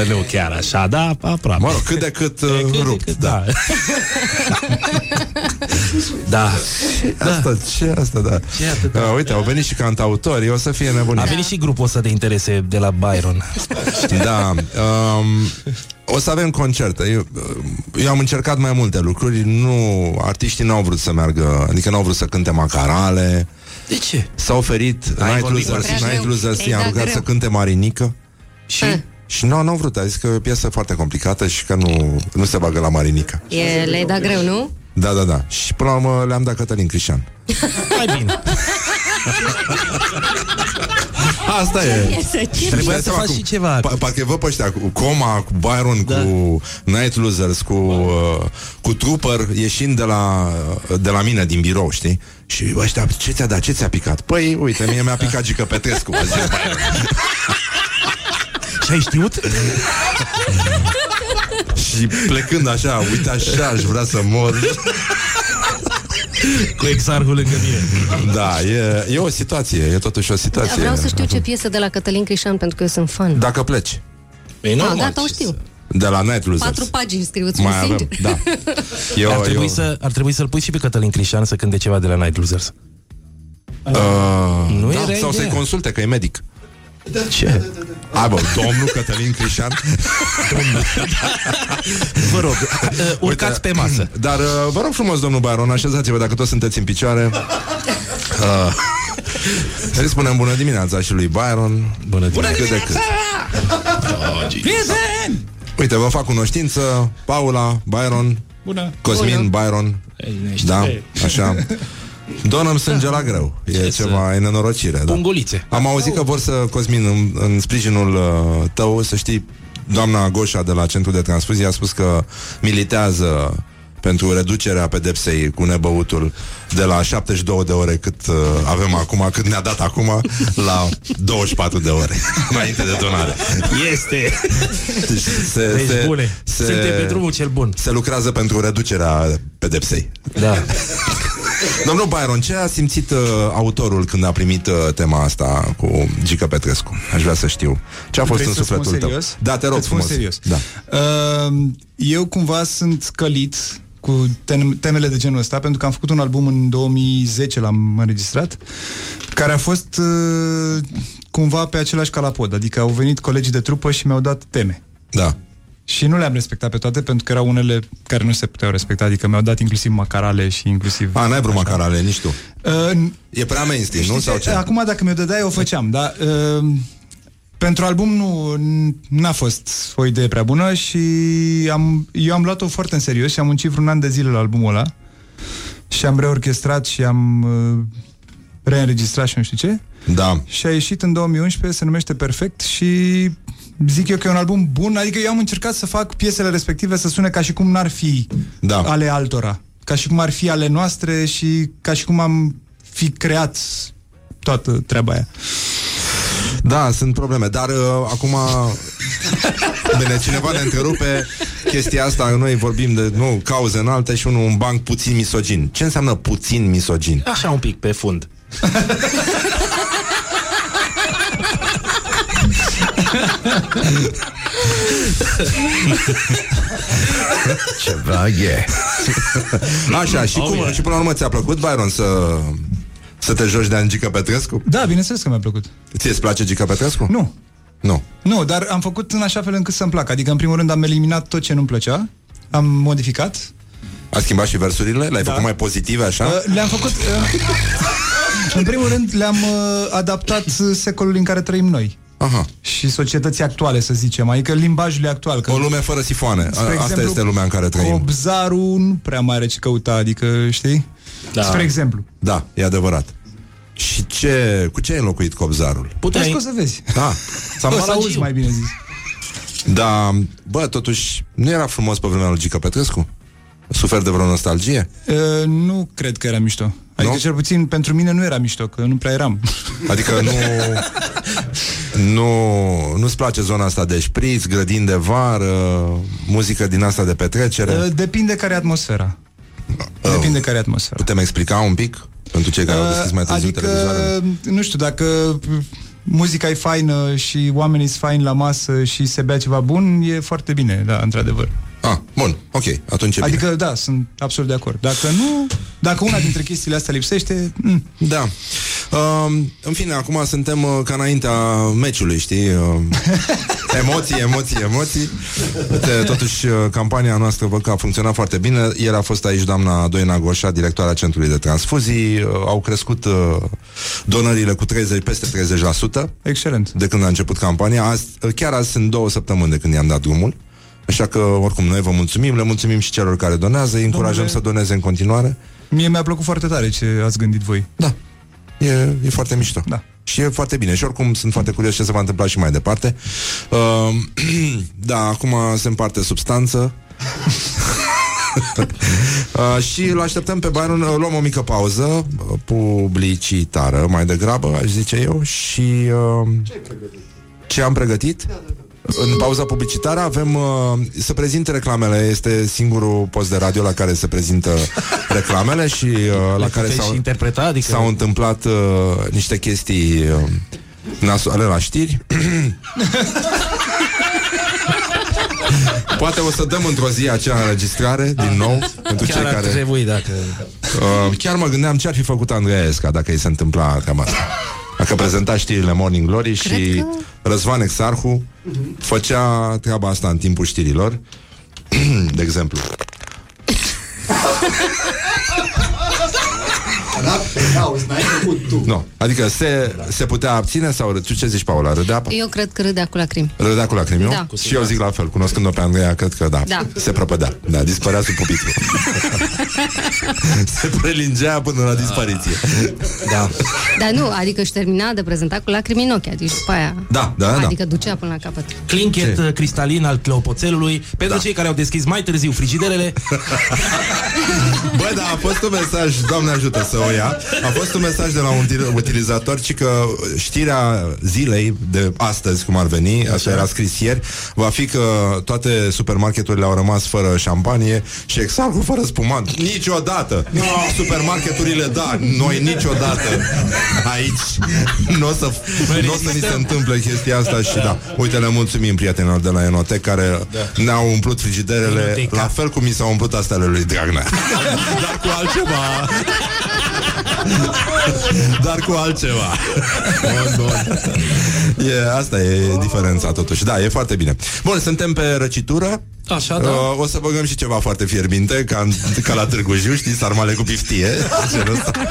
Uh, nu chiar așa, da, aproape. Mă rog, cât de cât uh, rupt Da. da. Asta, ce asta, da Ce atât? uh, Uite, au venit și cantautori O să fie nebunit A venit și grupul ăsta de interese de la Byron. Da um, o să avem concerte. Eu, eu am încercat mai multe lucruri. Nu, artiștii nu au vrut să meargă, adică nu au vrut să cânte macarale. De ce? S-a oferit Ai Night vorbit Losers, cu Night Losers Ei, i-a da, rugat greu. să cânte Marinică. Și? Și nu, nu au vrut, a zis că e o piesă foarte complicată și că nu, nu se bagă la Marinică. E, le-ai dat greu, nu? Da, da, da. Și până la urmă le-am dat Cătălin Crișan. Mai bine. Asta e. Trebuia Dai să seama faci cum- și ceva. Pa- Parcă văd pe ăștia cu Coma, cu Byron, da. cu Night Losers, cu, uh, cu Trooper ieșind de la, de la mine din birou, știi? Și ăștia, ce ți-a dat? Ce ți-a picat? Păi, uite, mie mi-a picat Gică Petrescu. vă zice Byron. Și ai știut? Și plecând așa, uite așa, aș vrea să mor. Cu exarhul lângă mine. Da, e, e o situație, e totuși o situație. Vreau să știu ce piesă de la Cătălin Crișan, pentru că eu sunt fan. Dacă pleci E Ah, normal. gata, o știu. de la Night Losers. Patru pagini scriuți Mai un avem, singur. da. Eu, ar, trebui eu, Să, ar trebui să-l pui și pe Cătălin Crișan să cânte ceva de la Night Losers. Uh, Nu da, era sau să-i ideea. consulte, că e medic. Ce? Hai bă, domnul Cătălin Crișan? Vă rog, uh, urcați pe masă. Dar uh, vă rog frumos, domnul Baron, așezați-vă dacă toți sunteți în picioare. Uh, Îi spunem bună dimineața și lui Byron Bună dimineața! Cât de cât. Prieten! Uite, vă fac cunoștință Paula, Byron Bună. Cosmin, Byron. Da, așa Donăm sânge la greu E ceva, e nenorocire da. Pungulițe. Am auzit că vor să, Cosmin, în, în sprijinul uh, tău, să știi, doamna Goșa de la Centrul de Transfuzie a spus că militează pentru reducerea pedepsei cu nebăutul de la 72 de ore cât uh, avem acum, cât ne-a dat acum, la 24 de ore înainte de donare. Este! Deci se, Deci se, bune. se, Suntem pe drumul cel bun. se lucrează pentru reducerea pedepsei. Da. Domnul Byron, ce a simțit uh, autorul când a primit uh, tema asta cu Gica Petrescu? Aș vrea să știu. Ce a fost Vrei în să spun sufletul tău? serios? Da, te rog Îți spun frumos. serios. Da. Uh, eu cumva sunt călit cu tem- temele de genul ăsta, pentru că am făcut un album în 2010, l-am înregistrat, care a fost uh, cumva pe același calapod, adică au venit colegii de trupă și mi-au dat teme. Da. Și nu le-am respectat pe toate, pentru că erau unele care nu se puteau respecta, adică mi-au dat inclusiv macarale și inclusiv... A, n-ai vrut macarale, nici tu. Uh, E prea mainstream, nu? Știi Sau ce? ce? Acum dacă mi-o dădeai, o făceam, dar uh, pentru album nu n-a fost o idee prea bună și am, eu am luat-o foarte în serios și am muncit vreun an de zile la albumul ăla și am reorchestrat și am uh, reînregistrat și nu știu ce. Da. Și a ieșit în 2011, se numește Perfect și zic eu că e un album bun, adică eu am încercat să fac piesele respective să sune ca și cum n-ar fi da. ale altora, ca și cum ar fi ale noastre și ca și cum am fi creat toată treaba aia. Da, sunt probleme, dar uh, acum Bine, cineva ne întrerupe chestia asta, noi vorbim de nu, cauze înalte și unul un banc puțin misogin. Ce înseamnă puțin misogin? Așa un pic pe fund. Ceva e. Așa, și, Oh, cum, yeah. și până la urmă ți-a plăcut, Byron, să, să te joci de Angica Petrescu? Da, bineînțeles că mi-a plăcut. Ție îți place Gica Petrescu? Nu. Nu. Nu, dar am făcut în așa fel încât să-mi placă. Adică, în primul rând, am eliminat tot ce nu-mi plăcea, am modificat. A schimbat și versurile? Le-ai Da. făcut mai pozitive, așa? Uh, le-am făcut... Uh, în primul rând, le-am uh, adaptat uh, secolului în care trăim noi. Aha. Și societății actuale, să zicem, adică limbajul actual. Că, O lume fără sifoane. A- Asta este lumea în care trăim. Cobzarul nu prea mai are ce căuta, adică, știi? Da. Spre exemplu. Da, e adevărat. Și ce, cu ce ai înlocuit Cobzarul? Puteai... Vezi că o să vezi. Da. O să auzi mai bine zis. Da, bă, totuși, nu era frumos pe vremea lui Gica Petrescu? Suferi de vreo nostalgie? Uh, nu cred că era mișto. Adică, Nu? cel puțin, pentru mine nu era mișto, că nu prea eram. Adică nu... nu nu-ți place zona asta de șpriț, grădini de vară, muzică din asta de petrecere? Uh, depinde care e atmosfera. Depinde care e atmosfera. Putem explica un pic? Pentru cei care au deschis mai târziu adică, televizoarele. nu știu, dacă muzica e faină și oamenii sunt faini la masă și se bea ceva bun, e foarte bine, da, într-adevăr. Ah, bun, ok, atunci e bine. Adică, da, sunt absolut de acord. Dacă nu, dacă una dintre chestiile astea lipsește, mm. Da. Uh, în fine, acum suntem uh, ca înaintea meciului, știi? Uh, Emoții, emoții, emoții. Uite, Totuși, uh, campania noastră văd că a funcționat foarte bine. Ieri a fost aici doamna Doina Goșa, directoarea Centrului de Transfuzii. Uh, Au crescut uh, donările cu 30, peste 30%. Excelent. De când a început campania. Azi, uh, chiar azi sunt două săptămâni de când i-am dat drumul. Așa că, oricum, noi vă mulțumim, le mulțumim și celor care donează, îi încurajăm Domnule- să doneze în continuare. Mie mi-a plăcut foarte tare ce ați gândit voi. Da. E, e foarte mișto. Da. Și e foarte bine. Și oricum sunt foarte curios ce se va întâmpla și mai departe. Uh, da, acum se împarte substanță. uh, și îl așteptăm pe Byron uh, Luăm o mică pauză uh, Publicitară Mai degrabă, aș zice eu Și uh, ce am pregătit? În pauza publicitară avem uh, să prezinte reclamele. Este singurul post de radio la care se prezintă reclamele și uh, la care puteți s-au, și interpreta, adică- s-au întâmplat uh, niște chestii uh, nasoale la știri. Poate o să dăm într-o zi acea înregistrare din nou pentru Chiar cei ar care... trebui, dacă... Uh, chiar mă gândeam ce ar fi făcut Andreea Esca dacă îi se întâmpla treaba asta. Dacă prezenta știrile Morning Glory și Răzvan Exarhu făcea treaba asta în timpul știrilor. De exemplu. Rap pe cauz, n-ai făcut tu. Nu. Adică se, se putea abține sau tu ce zici, Paula? Râdea? Eu cred că râdea cu lacrimi. Râdea cu lacrimi, nu? Da. Și eu zic la fel, cunoscând-o pe Andreea, cred că da. Da. Se prăpădea. Da, dispărea sub pupitru. se prelingea până la dispariție. Da. Dar nu, adică își termina de prezentat cu lacrimi în ochi, adică după aia. Da, da, da. Adică ducea până la capăt. Clinchet uh, cristalin al clopoțelului Pentru da. cei care au deschis mai târziu frigiderele Bă, da, a fost un mesaj, Doamne ajută să o ia A fost un mesaj de la un util- utilizator Ci că știrea zilei de astăzi, cum ar veni Asta era scris ieri Va fi că toate supermarketurile au rămas fără șampanie Și exact fără spumant. Niciodată! Supermarketurile, da, noi niciodată. Aici. Nu o să, n-o să ni se întâmple chestia asta Și da, uite, le mulțumim prietenilor de la Enotec Care Da. ne-au umplut frigiderele La fel cum mi s-au umplut astea ale lui Dragnea. Dar cu altceva Dar cu altceva. Bun, bun. E, Asta e diferența totuși. Da, e foarte bine. Bun, suntem pe răcitură Așa, da. Uh, o să băgăm și ceva foarte fierbinte Ca, ca la Târgu Jiu, știi, sarmale cu piftie. Genul ăsta.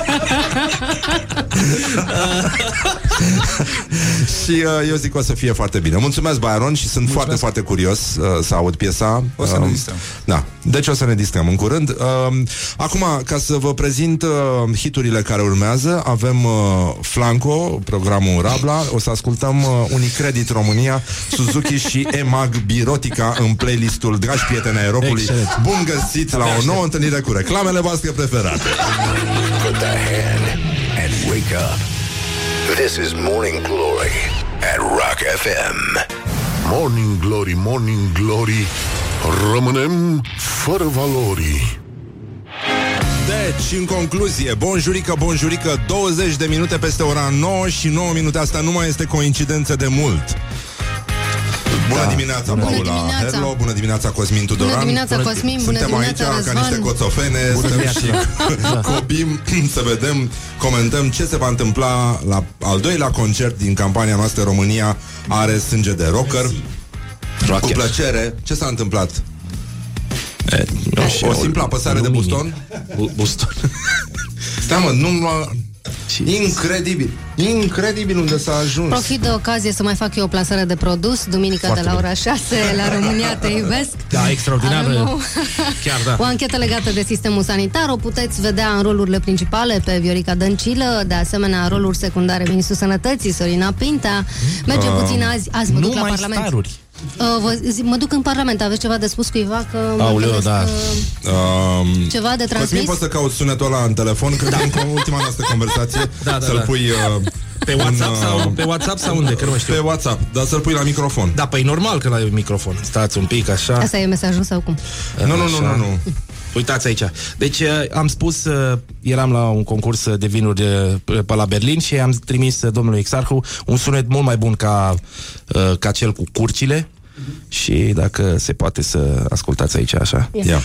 Și uh, eu zic că o să fie foarte bine. Mulțumesc, Byron, și sunt foarte, foarte curios uh, Să aud piesa. O să ne Um, distrăm. Da, deci o să ne distrăm în curând. Uh, Acum, ca să vă prezint uh, Hiturile care urmează Avem uh, Flanco, programul Rabla. O să ascultăm uh, Unicredit România Suzuki și EMAG Birotica În playlistul Dragi prieteni ai Europului Excelent. Bun găsit la o nouă întâlnire cu reclamele voastre preferate Put the hand and wake up. This is Morning Glory at Rock FM. Morning Glory, Morning Glory Rămânem fără valori Deci, în concluzie, bonjurică, bonjurică 20 de minute peste ora 9 și 9 minute Asta nu mai este coincidență de mult Bună dimineața, Bună Paula dimineața. Herlo, bună dimineața, Cosmin Tudoran Bună dimineața, Cosmin, bună Suntem dimineața, aici ca Răzvan. niște coțofene Bună Stăm și dimineața. copim să vedem, comentăm ce se va întâmpla La al doilea concert din campania noastră România are sânge de rocker Cu plăcere, ce s-a întâmplat? e, nu știu, O simplă apăsare de lumini. buston? Bu- Buston Stai mă, nu lua... Incredibil, incredibil unde s-a ajuns. Profit de ocazie să mai fac eu o plasare de produs. Duminica Foarte de la bine. ora 6 la România Te iubesc. Da, extraordinar. Avem o- Chiar da. O anchetă legată de sistemul sanitar. O puteți vedea în rolurile principale pe Viorica Dăncilă, de asemenea roluri secundare Ministrul Sănătății, Sorina Pinta. Mergem Uh, puțin azi, azi mă duc la numai Parlament. staruri. Uh, vă, zi, mă duc în Parlament, aveți ceva de spus cuiva? Că mă Aoleu, gândesc da. că- Um, Ceva de Cosmin, transmis? poți să cauți sunetul ăla în telefon Cred că e în ultima noastră conversație Da, da, Să-l da. pui uh, Pe WhatsApp sau- pe WhatsApp sau unde? Că nu mai știu. Pe WhatsApp, dar să-l pui la microfon Da, păi normal că la microfon Stați un pic așa Asta e mesajul sau cum? Nu, nu, nu, Așa. nu, nu. Uitați aici. Deci uh, am spus, uh, eram la un concurs de vinuri uh, pe la Berlin și am trimis uh, domnului Exarhu un sunet mult mai bun ca, uh, ca cel cu curcile și dacă se poate să ascultați aici așa. Ia. Ia.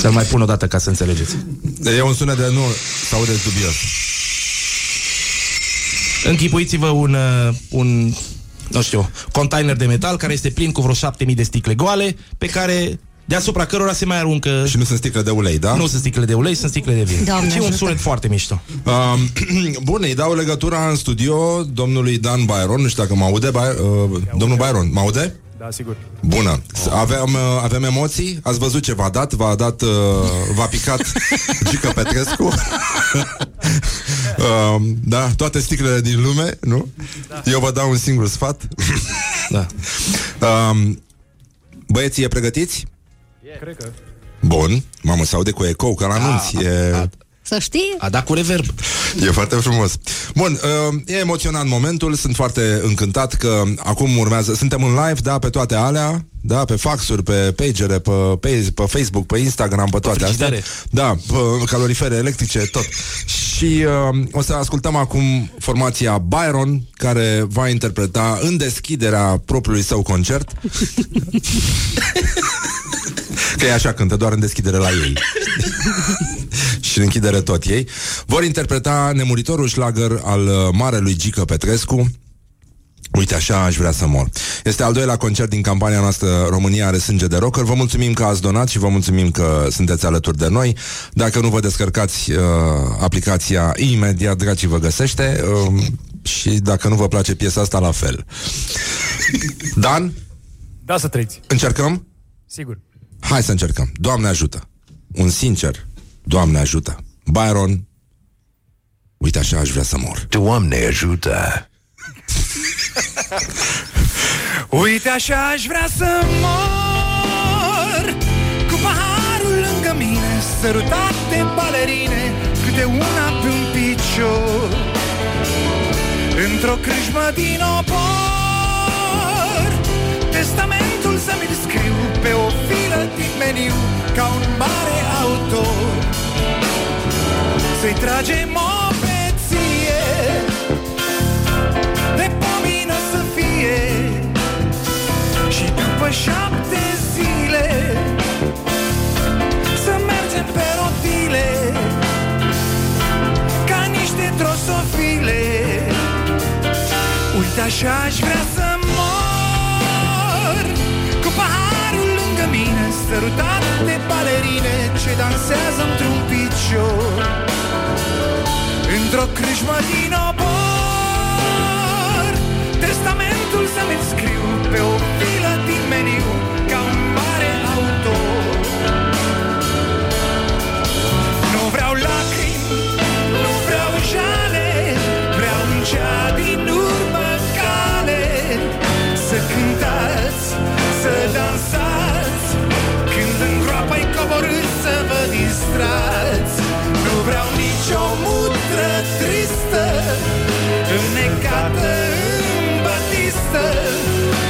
Să-l mai pun o dată ca să înțelegeți. E un sunet de nu, să aude dubios Închipuiți-vă un, uh, un nu știu, container de metal care este plin cu vreo 7000 de sticle goale, pe care deasupra cărora se mai aruncă... Și nu sunt sticle de ulei, da? Nu sunt sticle de ulei, sunt sticle de vin. Doamne și un ajută. sunet foarte mișto. Um, bun, îi dau legătura în studio domnului Dan Byron, nu știu dacă mă aude, By- uh, domnul Byron, mă aude? Da, sigur. Bună. Aveam, uh, avem emoții? Ați văzut ce v-a dat? V-a dat, uh, v-a picat Gică Petrescu? uh, da, toate sticlele din lume, nu? Da. Eu vă dau un singur sfat. da. Uh, băieții, e pregătiți? Cred că. Bun. Mamă, se aude cu ecou, ca la anunț. E... Să știi? A dat cu reverb. E foarte frumos. Bun, uh, e emoționant momentul, sunt foarte încântat că acum urmează, suntem în live, da, pe toate alea, da, pe faxuri, pe pagere, pe, pe, pe Facebook, pe Instagram, pe toate astea. frigidere. Da, pe calorifere electrice, tot. Și uh, o să ascultăm acum formația Byron, care va interpreta în deschiderea propriului său concert. Că e așa cântă, doar în deschidere la ei Și în închidere tot ei Vor interpreta nemuritorul șlagăr Al uh, marelui Gică Petrescu Uite, așa aș vrea să mor. Este al doilea concert din campania noastră România are sânge de rocker. Vă mulțumim că ați donat și vă mulțumim că sunteți alături de noi. Dacă nu vă descărcați uh, aplicația imediat, dragii vă găsește. Uh, și dacă nu vă place piesa asta, la fel. Dan? Da, să trăiți. Încercăm? Sigur. Hai să încercăm. Doamne ajută. Un sincer. Doamne ajută. Byron. Uite așa aș vrea să mor. Doamne ajută. Uite așa aș vrea să mor Cu paharul lângă mine Sărutat de balerine Câte una pe un picior Într-o crâșmă din opor Testamentul să-mi scriu Pe o filă din meniu Ca un mare autor Să-i tragem o beție De pomină să fie. Și după șapte zile Să mergem pe rotile Ca niște drosofile. Uite așa aș vrea să mor Cu paharul lângă mine Sărutat de balerine Ce dansează într-un picior Într-o crâșmă din obor. Testamentul să-mi scriu Pe o filă din meniu Ca un mare autor. Nu vreau lacrimi Nu vreau jale Vreau în cea din urmă cale Să cântați Să dansați Când în groapă-i coborâți Să vă distrați Înnecată în batistă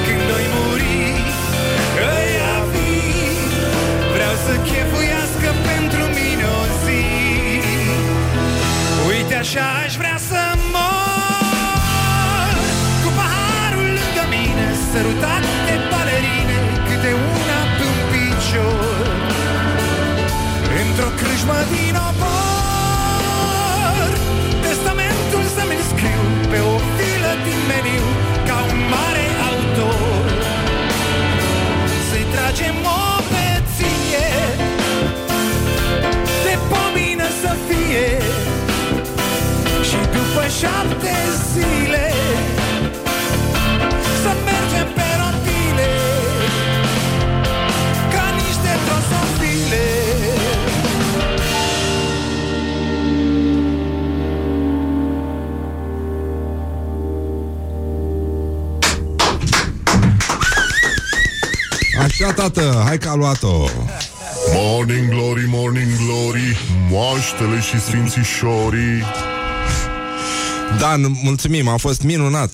Când oi muri Ăia vii Vreau să chefuiască pentru mine o zi. Uite așa aș vrea să mor. Cu paharul lângă mine Sărutat de balerine Câte una pe un picior. Într-o crâșmă din filă din meniu Ca un mare autor. Să-i tragem o beție De pomină să fie. Și după șapte zile Așa, tată, hai că a luat-o. Morning glory, morning glory Moaștele și sfințișorii Dan, mulțumim, a fost minunat.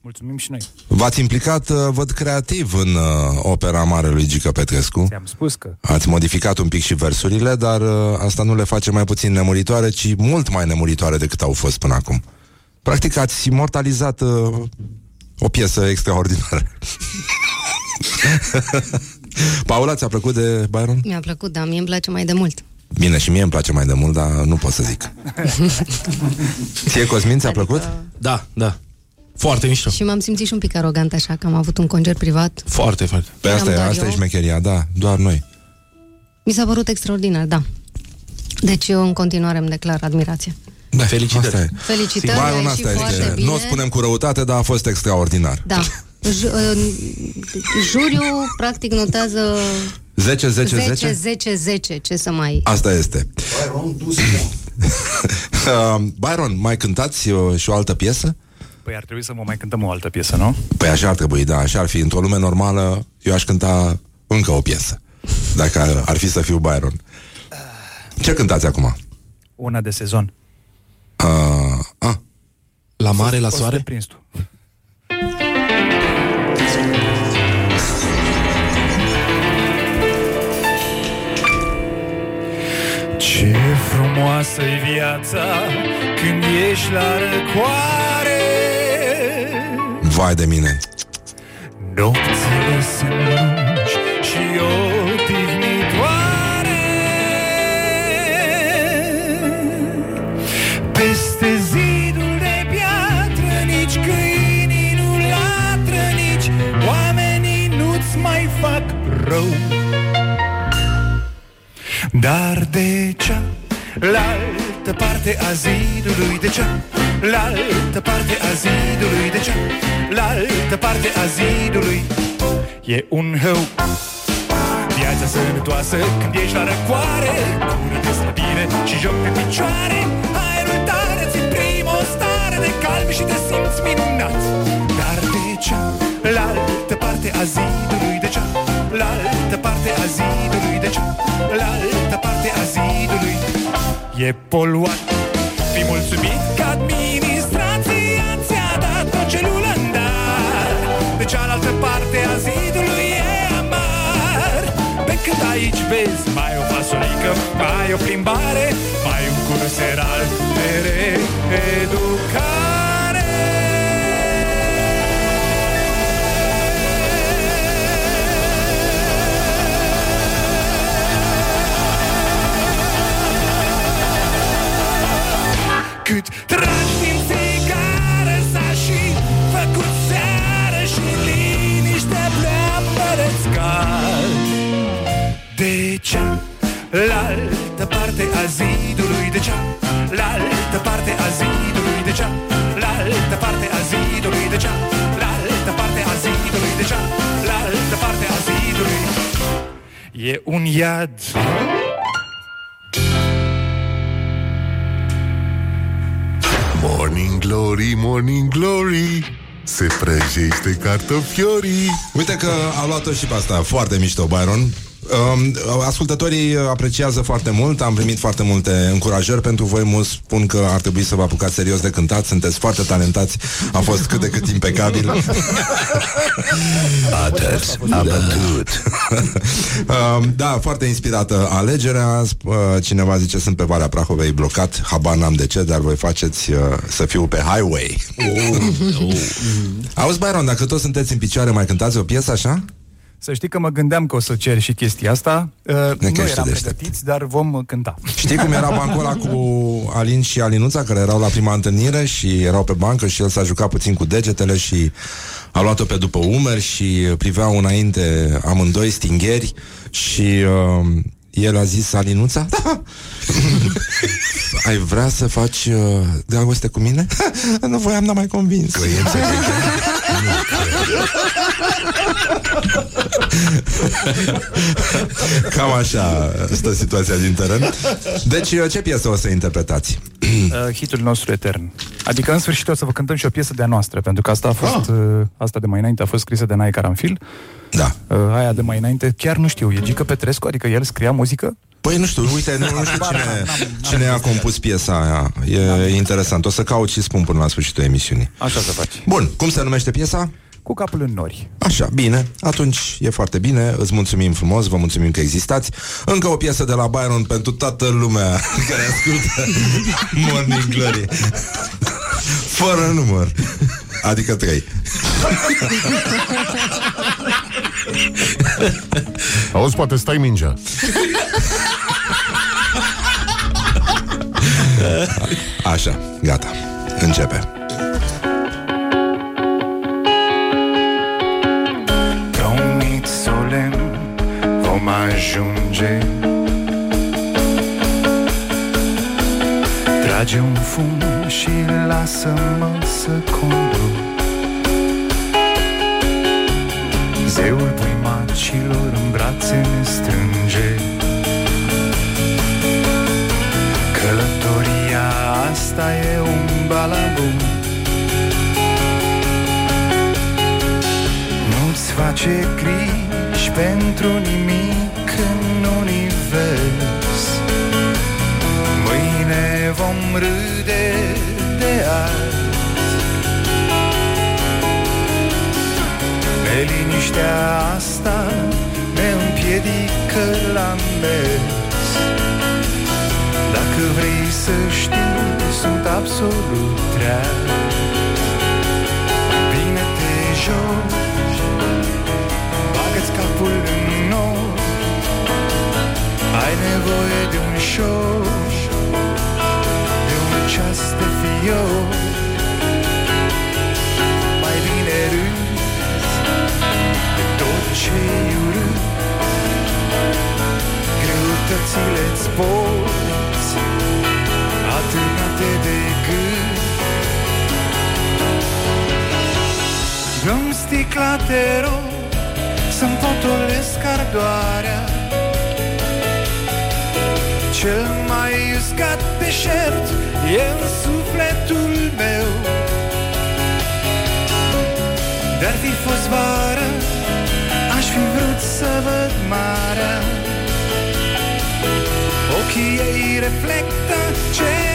Mulțumim și noi. V-ați implicat, uh, văd, creativ în uh, opera mare lui Gică Petrescu. Ți-am spus că. Ați modificat un pic și versurile, dar uh, asta nu le face mai puțin nemuritoare, ci mult mai nemuritoare decât au fost până acum. Practic ați imortalizat uh, o piesă extraordinară. Paula, ți-a plăcut de Byron? Mi-a plăcut, dar mie îmi place mai de mult. Bine, și mie îmi place mai de mult, dar nu pot să zic. Ție, Cosmin, ți-a plăcut? Da, da. Foarte mișto. Și m-am simțit și un pic arogant așa, că am avut un concert privat. Foarte, foarte. Pe asta, e, Eram doar asta e eu. șmecheria, da, doar noi. Mi s-a părut extraordinar, da. Deci eu în continuare îmi declar admirație. Da, Felicitări. Asta e. Felicitări, Byron, ai asta ieșit foarte este. bine. Nu o spunem cu răutate, dar a fost extraordinar. Da. J- uh, juriul practic notează 10, 10, 10? 10, 10, 10, ce să mai... Asta este. Uh, Byron, mai cântați uh, și o altă piesă? Păi ar trebui să mă mai cântăm o altă piesă, nu? Păi așa ar trebui, da, așa ar fi. Într-o lume normală, eu aș cânta încă o piesă. Dacă ar, ar fi să fiu Byron. Ce cântați acum? Una de sezon. Uh, ah. La mare, la O să soare? te prinzi tu. Frumoasă e viața când ești la răcoare. Vai de mine. Nopțile sunt lungi și odihnitoare Peste zidul de piatră Nici câinii nu latră Nici oamenii nu-ți mai fac rău. Dar de cea la altă parte a zidului de cea. La altă parte a zidului de cea. La altă parte a zidului. E un hău. Viața sănătoasă când ești la răcoare. Cură de slăbire și joc de picioare. Aerul tare ți primă o stare de calm și te simți minunat. Dar de cea la altă parte a zidului de cea. La altă parte a zidului de cea. La altă parte a zidului E poluat. Fii mulțumit că administrația ți-a dat o celulă în dar. De cealaltă parte a zidului e amar. Pe cât aici vezi mai o fasolică Mai o plimbare Mai un curseral de reeducare De cea la altă parte a zidului De cea la altă parte a zidului De cea la altă parte a zidului De cea la altă parte a zidului De cea la altă parte a zidului. E un iad. Morning Glory, Morning Glory Se prăjește cartofiorii. Uite că a luat-o și pe asta. Foarte mișto, Byron. Um, ascultătorii apreciază foarte mult Am primit foarte multe încurajări pentru voi Mulți spun că ar trebui să vă apucați serios de cântat Sunteți foarte talentați A fost cât de cât impecabil Adeți, a bătut. um, Da, foarte inspirată alegerea uh, Cineva zice sunt pe Valea Prahovei blocat Habar n-am de ce, dar voi faceți uh, Să fiu pe highway Auzi, Byron, dacă toți sunteți în picioare Mai cântați o piesă așa? Să știi că mă gândeam că o să cer și chestia asta. Uh, Nu ești eram deștept. pregătiți, dar vom cânta. Știi cum era bancul ăla cu Alin și Alinuța Care erau la prima întâlnire și erau pe bancă Și el s-a jucat puțin cu degetele Și a luat-o pe după umeri Și priveau înainte amândoi stingheri Și uh, el a zis Alinuța? Da Ai vrea să faci uh, dragoste cu mine? nu voiam, n-am mai convins Cam așa stă situația din teren. Deci uh, ce piesă o să interpretați? uh, Hitul nostru etern. Adică în sfârșit o să vă cântăm și o piesă de-a noastră Pentru că asta a fost uh, Asta de mai înainte a fost scrisă de Nae Caranfil. Da. Uh, Aia de mai înainte chiar nu știu E Gică Petrescu, adică el scria muzică? Păi nu știu, uite, nu, nu știu cine, cine a compus piesa aia. E interesant, o să caut și spun până la sfârșitul emisiunii. Așa să faci Bun, cum se numește piesa? Cu capul în nori. Așa, bine, atunci e foarte bine. Îți mulțumim frumos, vă mulțumim că existați. Încă o piesă de la Byron pentru toată lumea Care ascultă Morning Glory. Fără număr. Adică trei. Auzi, poate stai mingea. Așa, gata. Începe. Ajunge. Trage un fum și lasă-mă să conduc Zeul puimacilor în brațe ne strânge. Călătoria asta e un balabum. Nu-ți face griji pentru nimic în univers. Mâine vom râde de azi. Neliniștea asta ne împiedică la mers. Dacă vrei să știi, sunt absolut treaz Bine te joci, bagă-ți capul în nori Ai nevoie de un show, de un ceas de fior. Mai bine râzi de tot ce e urât. Greutățile-ți poți atârnate de gând Dăm sticla, te rog, să-mi potolesc ardoarea Cel mai uscat deșert e în sufletul meu. Dar fi fost vară, aș fi vrut să văd marea. Ochii ei reflectă cerul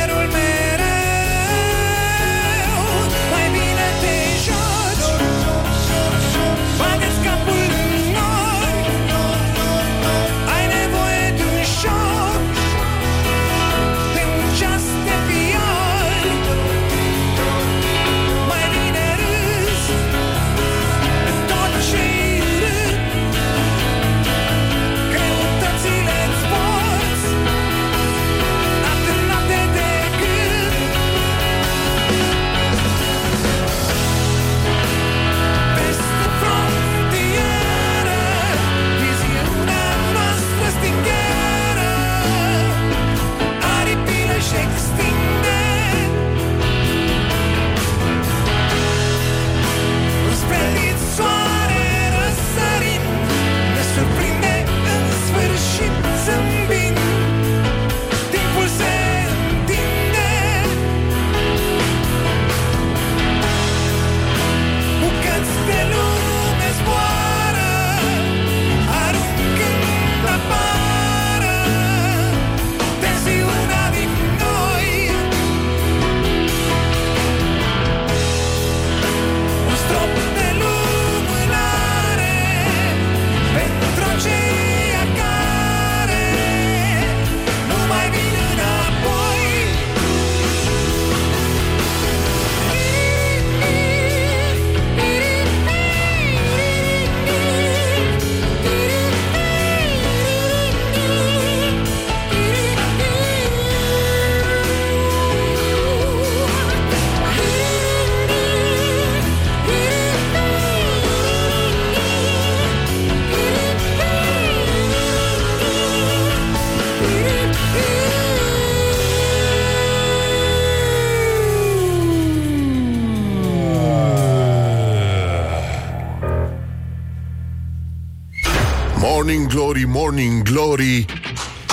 Morning Glory, Morning Glory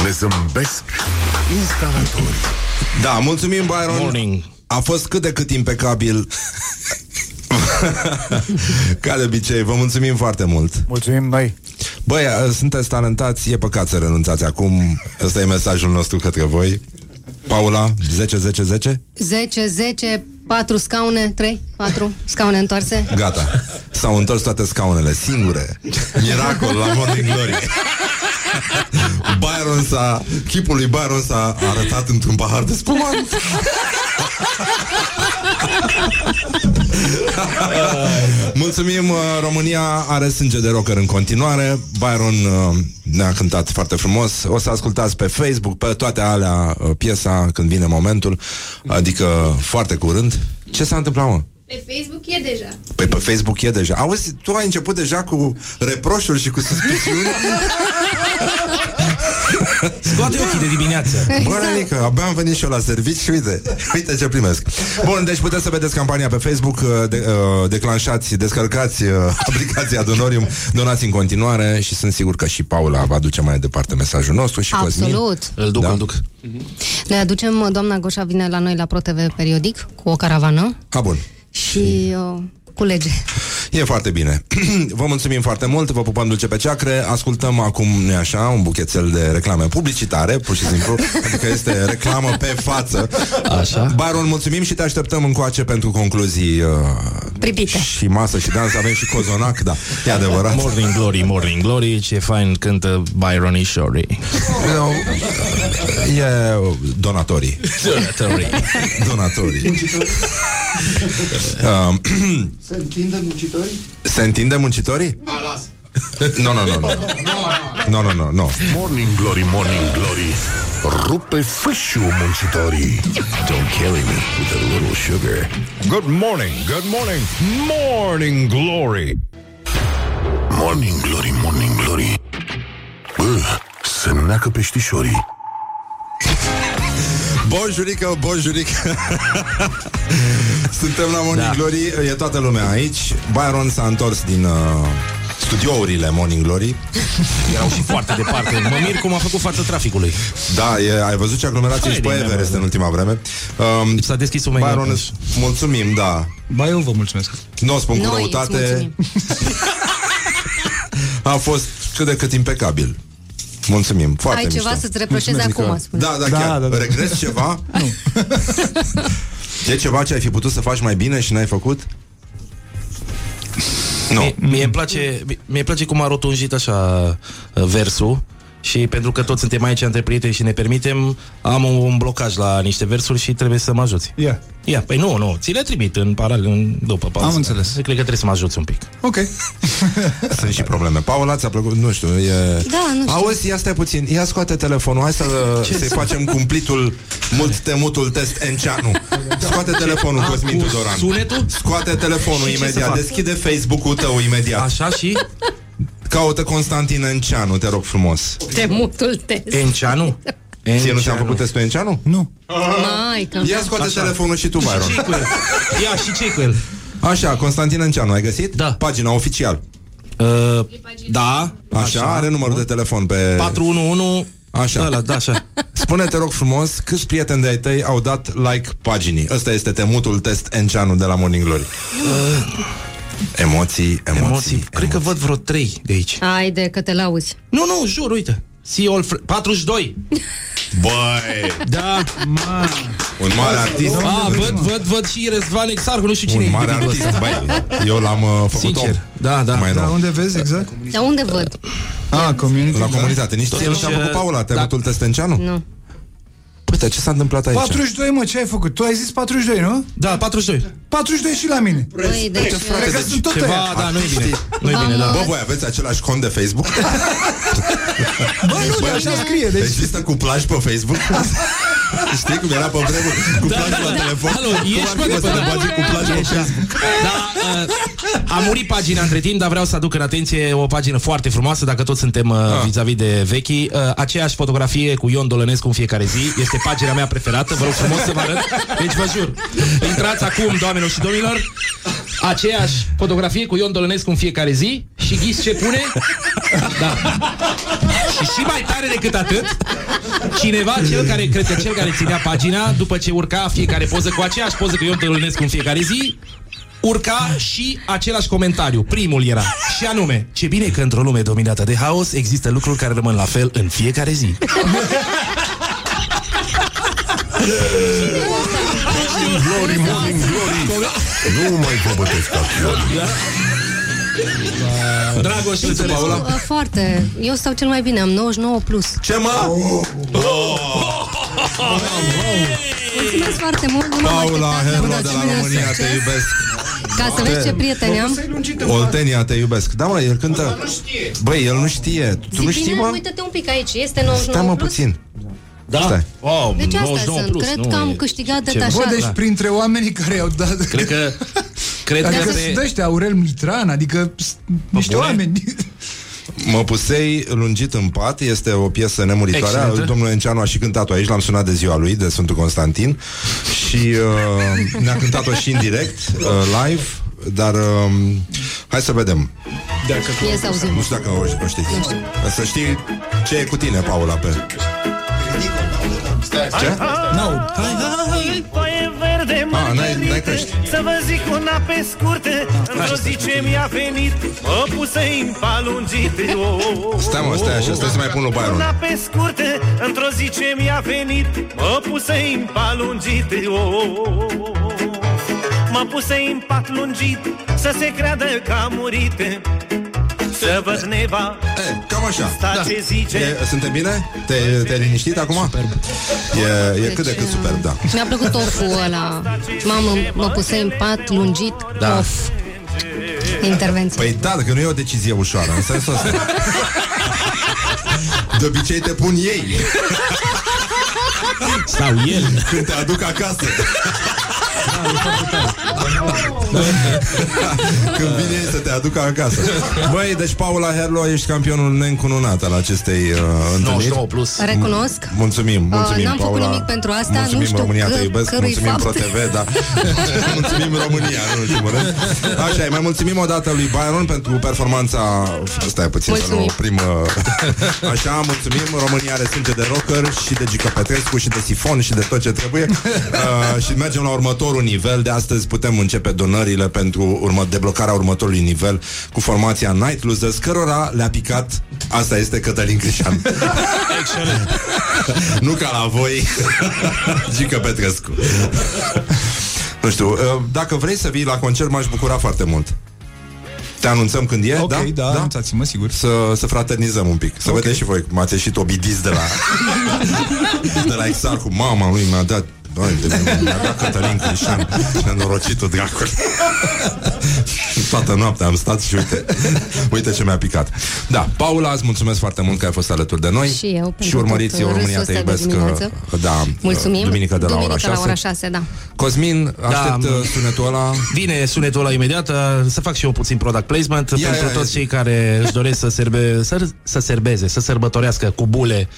Ne zâmbesc instalatorii Da, mulțumim, Byron. Morning. A fost cât de cât impecabil. Ca de obicei, vă mulțumim foarte mult. Mulțumim noi. Băi, sunteți talentați, e păcat să renunțați acum. Ăsta e mesajul nostru către voi. Paula, 10, 10, 10? 10, 10, 4 scaune, 3, 4 scaune întoarse. Gata. S-au întors toate scaunele singure. Miracol la Morning Glory. Byron s-a, chipul lui Byron s-a arătat într-un pahar de spumant. Mulțumim, uh, România are sânge de rocker în continuare. Byron uh, ne-a cântat foarte frumos. O să ascultați pe Facebook, pe toate alea uh, Piesa când vine momentul Adică foarte curând. Ce s-a întâmplat, mă? Pe Facebook e deja. Păi pe Facebook e deja Auzi, tu ai început deja cu reproșuri și cu suspiciuni Scoate ochii de dimineață. Bă, Ranica, abia am venit și eu la servici și uite, uite ce primesc. Bun, deci puteți să vedeți campania pe Facebook, uh, de, uh, declanșați, descărcați uh, aplicația Donorium, donați în continuare și sunt sigur că și Paula va duce mai departe mesajul nostru și Cosmin. Absolut. Îl duc, Da. îl duc. Le aducem, doamna Goșa vine la noi la ProTV periodic cu o caravană A, bun. Și uh, cu lege. E foarte bine. Vă mulțumim foarte mult, vă pupăm dulce pe ceacre. Ascultăm acum, nu așa, un buchețel de reclame publicitare, pur și simplu, adică este reclamă pe față. Așa. Baron, mulțumim și te așteptăm încoace pentru concluzii uh, Pripite. și masă și dans. Avem și cozonac, da, e adevărat. Morning Glory, Morning Glory, ce fain cântă Byron Shorey. No, e donatorii. Donatorii. Donatorii. Um, Se întinde muncitorii? Se întinde muncitorii? A, lasă. Nu, nu, nu, nu. Nu, nu, nu, nu. Morning Glory, Morning Glory Rupe fâșiu muncitorii Don't kill him with a little sugar. Good morning, good morning Morning Glory Morning Glory, Morning Glory Bă, se neacă peștișorii Bonjurică, bonjurică Suntem la Morning Da. Glory E toată lumea aici Byron s-a întors din uh, studiourile Morning Glory Erau și foarte departe. Mă mir cum a făcut față traficului. Da, e, ai văzut ce aglomerație și pe Hai, din Everest mea, în ultima vreme um, S-a deschis un mega Byron, punch. îți mulțumim, da Ba eu vă mulțumesc. Nu o spun cu Noi îți răutate mulțumim. A fost cât de cât impecabil Mulțumim, foarte Ai ceva mișto. să-ți reproșezi Mulțumesc, acum, Nicola. spune. Da, da, Da, chiar. da, da. Regreți ceva? Nu. E ceva ce ai fi putut să faci mai bine și n-ai făcut? Nu. Mie, mie îmi place, mie îmi place cum a rotunjit așa uh, versul și pentru că toți suntem aici între prieteni și ne permitem, am un, un blocaj la niște versuri și trebuie să mă ajuți. Ia. Ia, păi nu, nu, ți le trimit în paralel, în, după pauză. Am înțeles. Cred că trebuie să mă ajuți un pic. Ok. Sunt și probleme. Paula, ți-a plăcut? Nu știu, e... Da, nu știu. Auzi, ia stai puțin, ia scoate telefonul, hai să, să-i facem cumplitul mult temutul test Enceanu. Scoate telefonul, Cosmin cu Tudoran. sunetul? Scoate telefonul Și ce să imediat, fac? deschide Facebook-ul tău imediat. Așa și Caută Constantin Enceanu, te rog frumos. Temutul test. Enceanu? Ție nu ți-am făcut testul Enceanu? Nu. Mai, că... Ia scoate Așa. telefonul și tu, ce Byron. cu el? Ia, și ce cu el? Așa, Constantin Enceanu, ai găsit? Da. Pagina oficial. Uh, da, Așa, are numărul de telefon pe... 411 Așa. Ăla, da, așa. Spune, te rog frumos, câți prieteni de-ai tăi au dat like paginii? Ăsta este temutul test Enceanu de la Morning Glory. Emoții, emoții, Emoții. Cred că văd vreo 3 de aici. Haide, că te lauzi. Nu, nu, jur, uite. See all fr- 42. Băi, Da. un mare artist. A, văd, văd, văd și Răzvan Exarhu, nu știu cine Un e mare individul artist, ăsta. băi, eu l-am uh, făcut Sincer, om. da, da. Mai Da, nou. unde vezi exact? Dar unde văd? Ah, community. La da. comunitate. Nici ție nu ți-am făcut, Paula, temutul test Enceanu? Nu. Uite, ce s-a întâmplat aici? 42, mă, ce ai făcut? Tu ai zis 42, nu? Da, 42. 42 și la mine. Băi, deci... Cred că sunt tot Ceva, ăia. da, nu e bine. Nu e bine, Am, da. Bă, voi aveți același cont de Facebook? Bă, nu, dar așa scrie. Deci, Există cuplaj pe Facebook? Știi cum era pe vremuri? Cuplaj la telefon? Alo, ești, Cum ar fi bă, să da, te bagi cuplaj pe Ești, Facebook? Da, uh, a murit pagina între timp, dar vreau să aduc în atenție o pagină foarte frumoasă, dacă toți suntem uh, Ah. vis-a-vis de vechi. Uh, aceeași fotografie cu Ion Dolănescu în fiecare zi. Este pagina mea preferată, vă rog frumos să vă arăt. Deci vă jur. Intrați acum, doamnelor și domnilor, aceeași fotografie cu Ion Dolănescu în fiecare zi și ghiți ce pune? Da. Și și mai tare decât atât, cineva, cel care, cred că cel care ținea pagina, după ce urca fiecare poză cu aceeași poză cu Ion Tălunescu în fiecare zi, urca și același comentariu. Primul era, și anume, ce bine că într-o lume dominată de haos există lucruri care rămân la fel în fiecare zi. Glory, Morning Glory Nu mai vă bătesc acțiuni Dragoș, înțeles. Uh, Foarte. Eu stau cel mai bine, am 99 plus. Ce mă? Mulțumesc foarte mult. nu m-am Paula așteptat Herlo bună de la dimineața. România, te Ce? iubesc. Ca să vezi ce prieteni am. Oltenia, te iubesc. Da, mă, el cântă... Băi, el nu știe. Tu nu Zi știi, bine, mă? uite-te un pic aici. Este 99 Stai, mă, plus? puțin. Da? Stai. Wow, Deci asta 99 sunt. plus, Cred nu că am e- câștigat ce- detașat. Bă, deci printre oamenii care au dat... Cred că... Cred că adică pe- sunt ăștia, Aurel Mitran, adică s- niște bune? oameni. Mă pusei lungit în pat Este o piesă nemuritoare Excelentă. Domnul Enceanu a și cântat-o aici L-am sunat de ziua lui, de Sfântul Constantin Și uh, ne-a cântat-o și în direct uh, Live Dar uh, hai să vedem Ia să auzim. Nu știu dacă o, o știți Ca Să știi ce e cu tine, Paula pe... Ce? No. Foaie verde Ah, n-ai- n-ai căști. Să vă zic una pe scurte Într-o zi ce mi-a venit Mă puse în palungit. Oh, Stai mă, stai așa, stai să mai pun lui Byron. Una pe scurte Într-o zi ce mi-a venit Mă puse în palungit. Oh, Mă puse în pat lungit Să se creadă că a murit Să văd neva Cam așa Sta ce zice e, Suntem bine? Te, te-ai liniștit acum? Superb. E, e cât de cât superb, da Mi-a plăcut oful ăla. Mamă, mă puse în pat lungit. Da. Of. Intervenție. Păi da, că nu e o decizie ușoară În sensul ăsta De obicei te pun ei Sau el Când te aduc acasă Când vine ei să te aducă acasă Băi, deci Paula Herlo Ești campionul neîncununat al acestei uh, întâlniri 99 plus. Recunosc. Mulțumim, mulțumim, Uh, n-am făcut Paula. nimic pentru asta, nu mulțumim, știu România, te că- iubesc, cărui mulțumim fapt. ProTV, da. mulțumim România, în ultimul rând. Așa, e, mai mulțumim o dată lui Byron pentru performanța... Stai puțin să nu Mulțumim. oprim... uh, Așa, mulțumim, România are sânge de rocker și de Gica Petrescu și de sifon și de tot ce trebuie. Uh, și mergem la următorul nivel. De astăzi putem începe donările pentru urmă, deblocarea următorului nivel cu formația Night Losers, cărora le-a picat, asta este Cătălin Crișan. Excelent. nu ca la voi Gică Petrescu Nu știu, uh, dacă vrei să vii la concert M-aș bucura foarte mult Te anunțăm când e, Ok, da? da, anunțați-mă, sigur. Să, să fraternizăm un pic Să Ok. vedeți și voi cum ați ieșit obidiți de la De la Exarhu Mama lui mi-a dat Doamne, de mine, mi-a dat Cătălin Crișan Nenorocitul dracului Toată noaptea am stat și uite Uite ce mi-a picat Da, Paula, îți mulțumesc foarte mult că ai fost alături de noi Și eu pentru Și urmăriți tot România râsul te ăsta de iubesc dimineață. Da, Mulțumim. Duminică de la ora 6 la ora 6, da. Cosmin, aștept Da, uh, sunetul ăla Vine sunetul ăla imediat uh, Să fac și eu puțin product placement Ia, Pentru ia, ia, toți zi. cei care își doresc să, serbe, să, să serbeze Să sărbătorească cu bule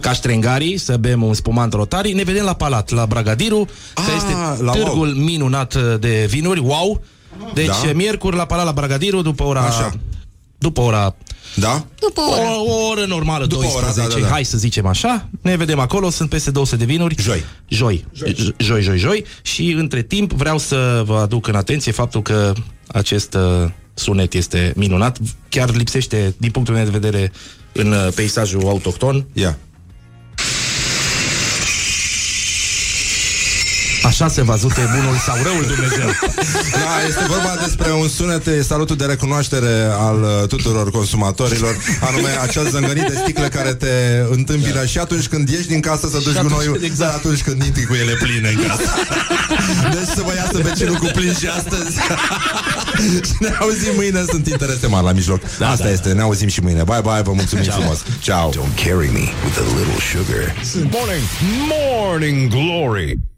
ca ștrengarii Să bem un spumant rotari Ne vedem la Palat, la Bragadiru Care Ah, este la târgul minunat de vinuri Wow! Deci Da. miercuri la Palat, la Bragadiru După ora... Așa. După ora Da? După o oră. o, o oră normală, După 12, ora, da, da, da. hai să zicem așa. Ne vedem acolo, sunt peste 200 de vinuri. Joi. Joi. Joi, joi, joi. joi. Și între timp vreau să vă aduc în atenție faptul că acest uh, sunet este minunat. Chiar lipsește, din punctul meu de vedere, în uh, peisajul autohton. Ia Așa se văzute bunul sau răul Dumnezeu. Da, este vorba despre un sunet, e salutul de recunoaștere al uh, tuturor consumatorilor, anume acel zângănit de sticle care te întâmpină și atunci când ieși din casă să duci atunci- gunoiul, exact. dar atunci când intri cu ele pline în casă. Deci să vă iasă vecinul cu plin și astăzi. și ne auzim mâine, sunt interese mari la mijloc. Da, Asta da. este, ne auzim și mâine. Bye, bye, vă mulțumim frumos. Ciao. Don't carry me with a little sugar. Morning, morning glory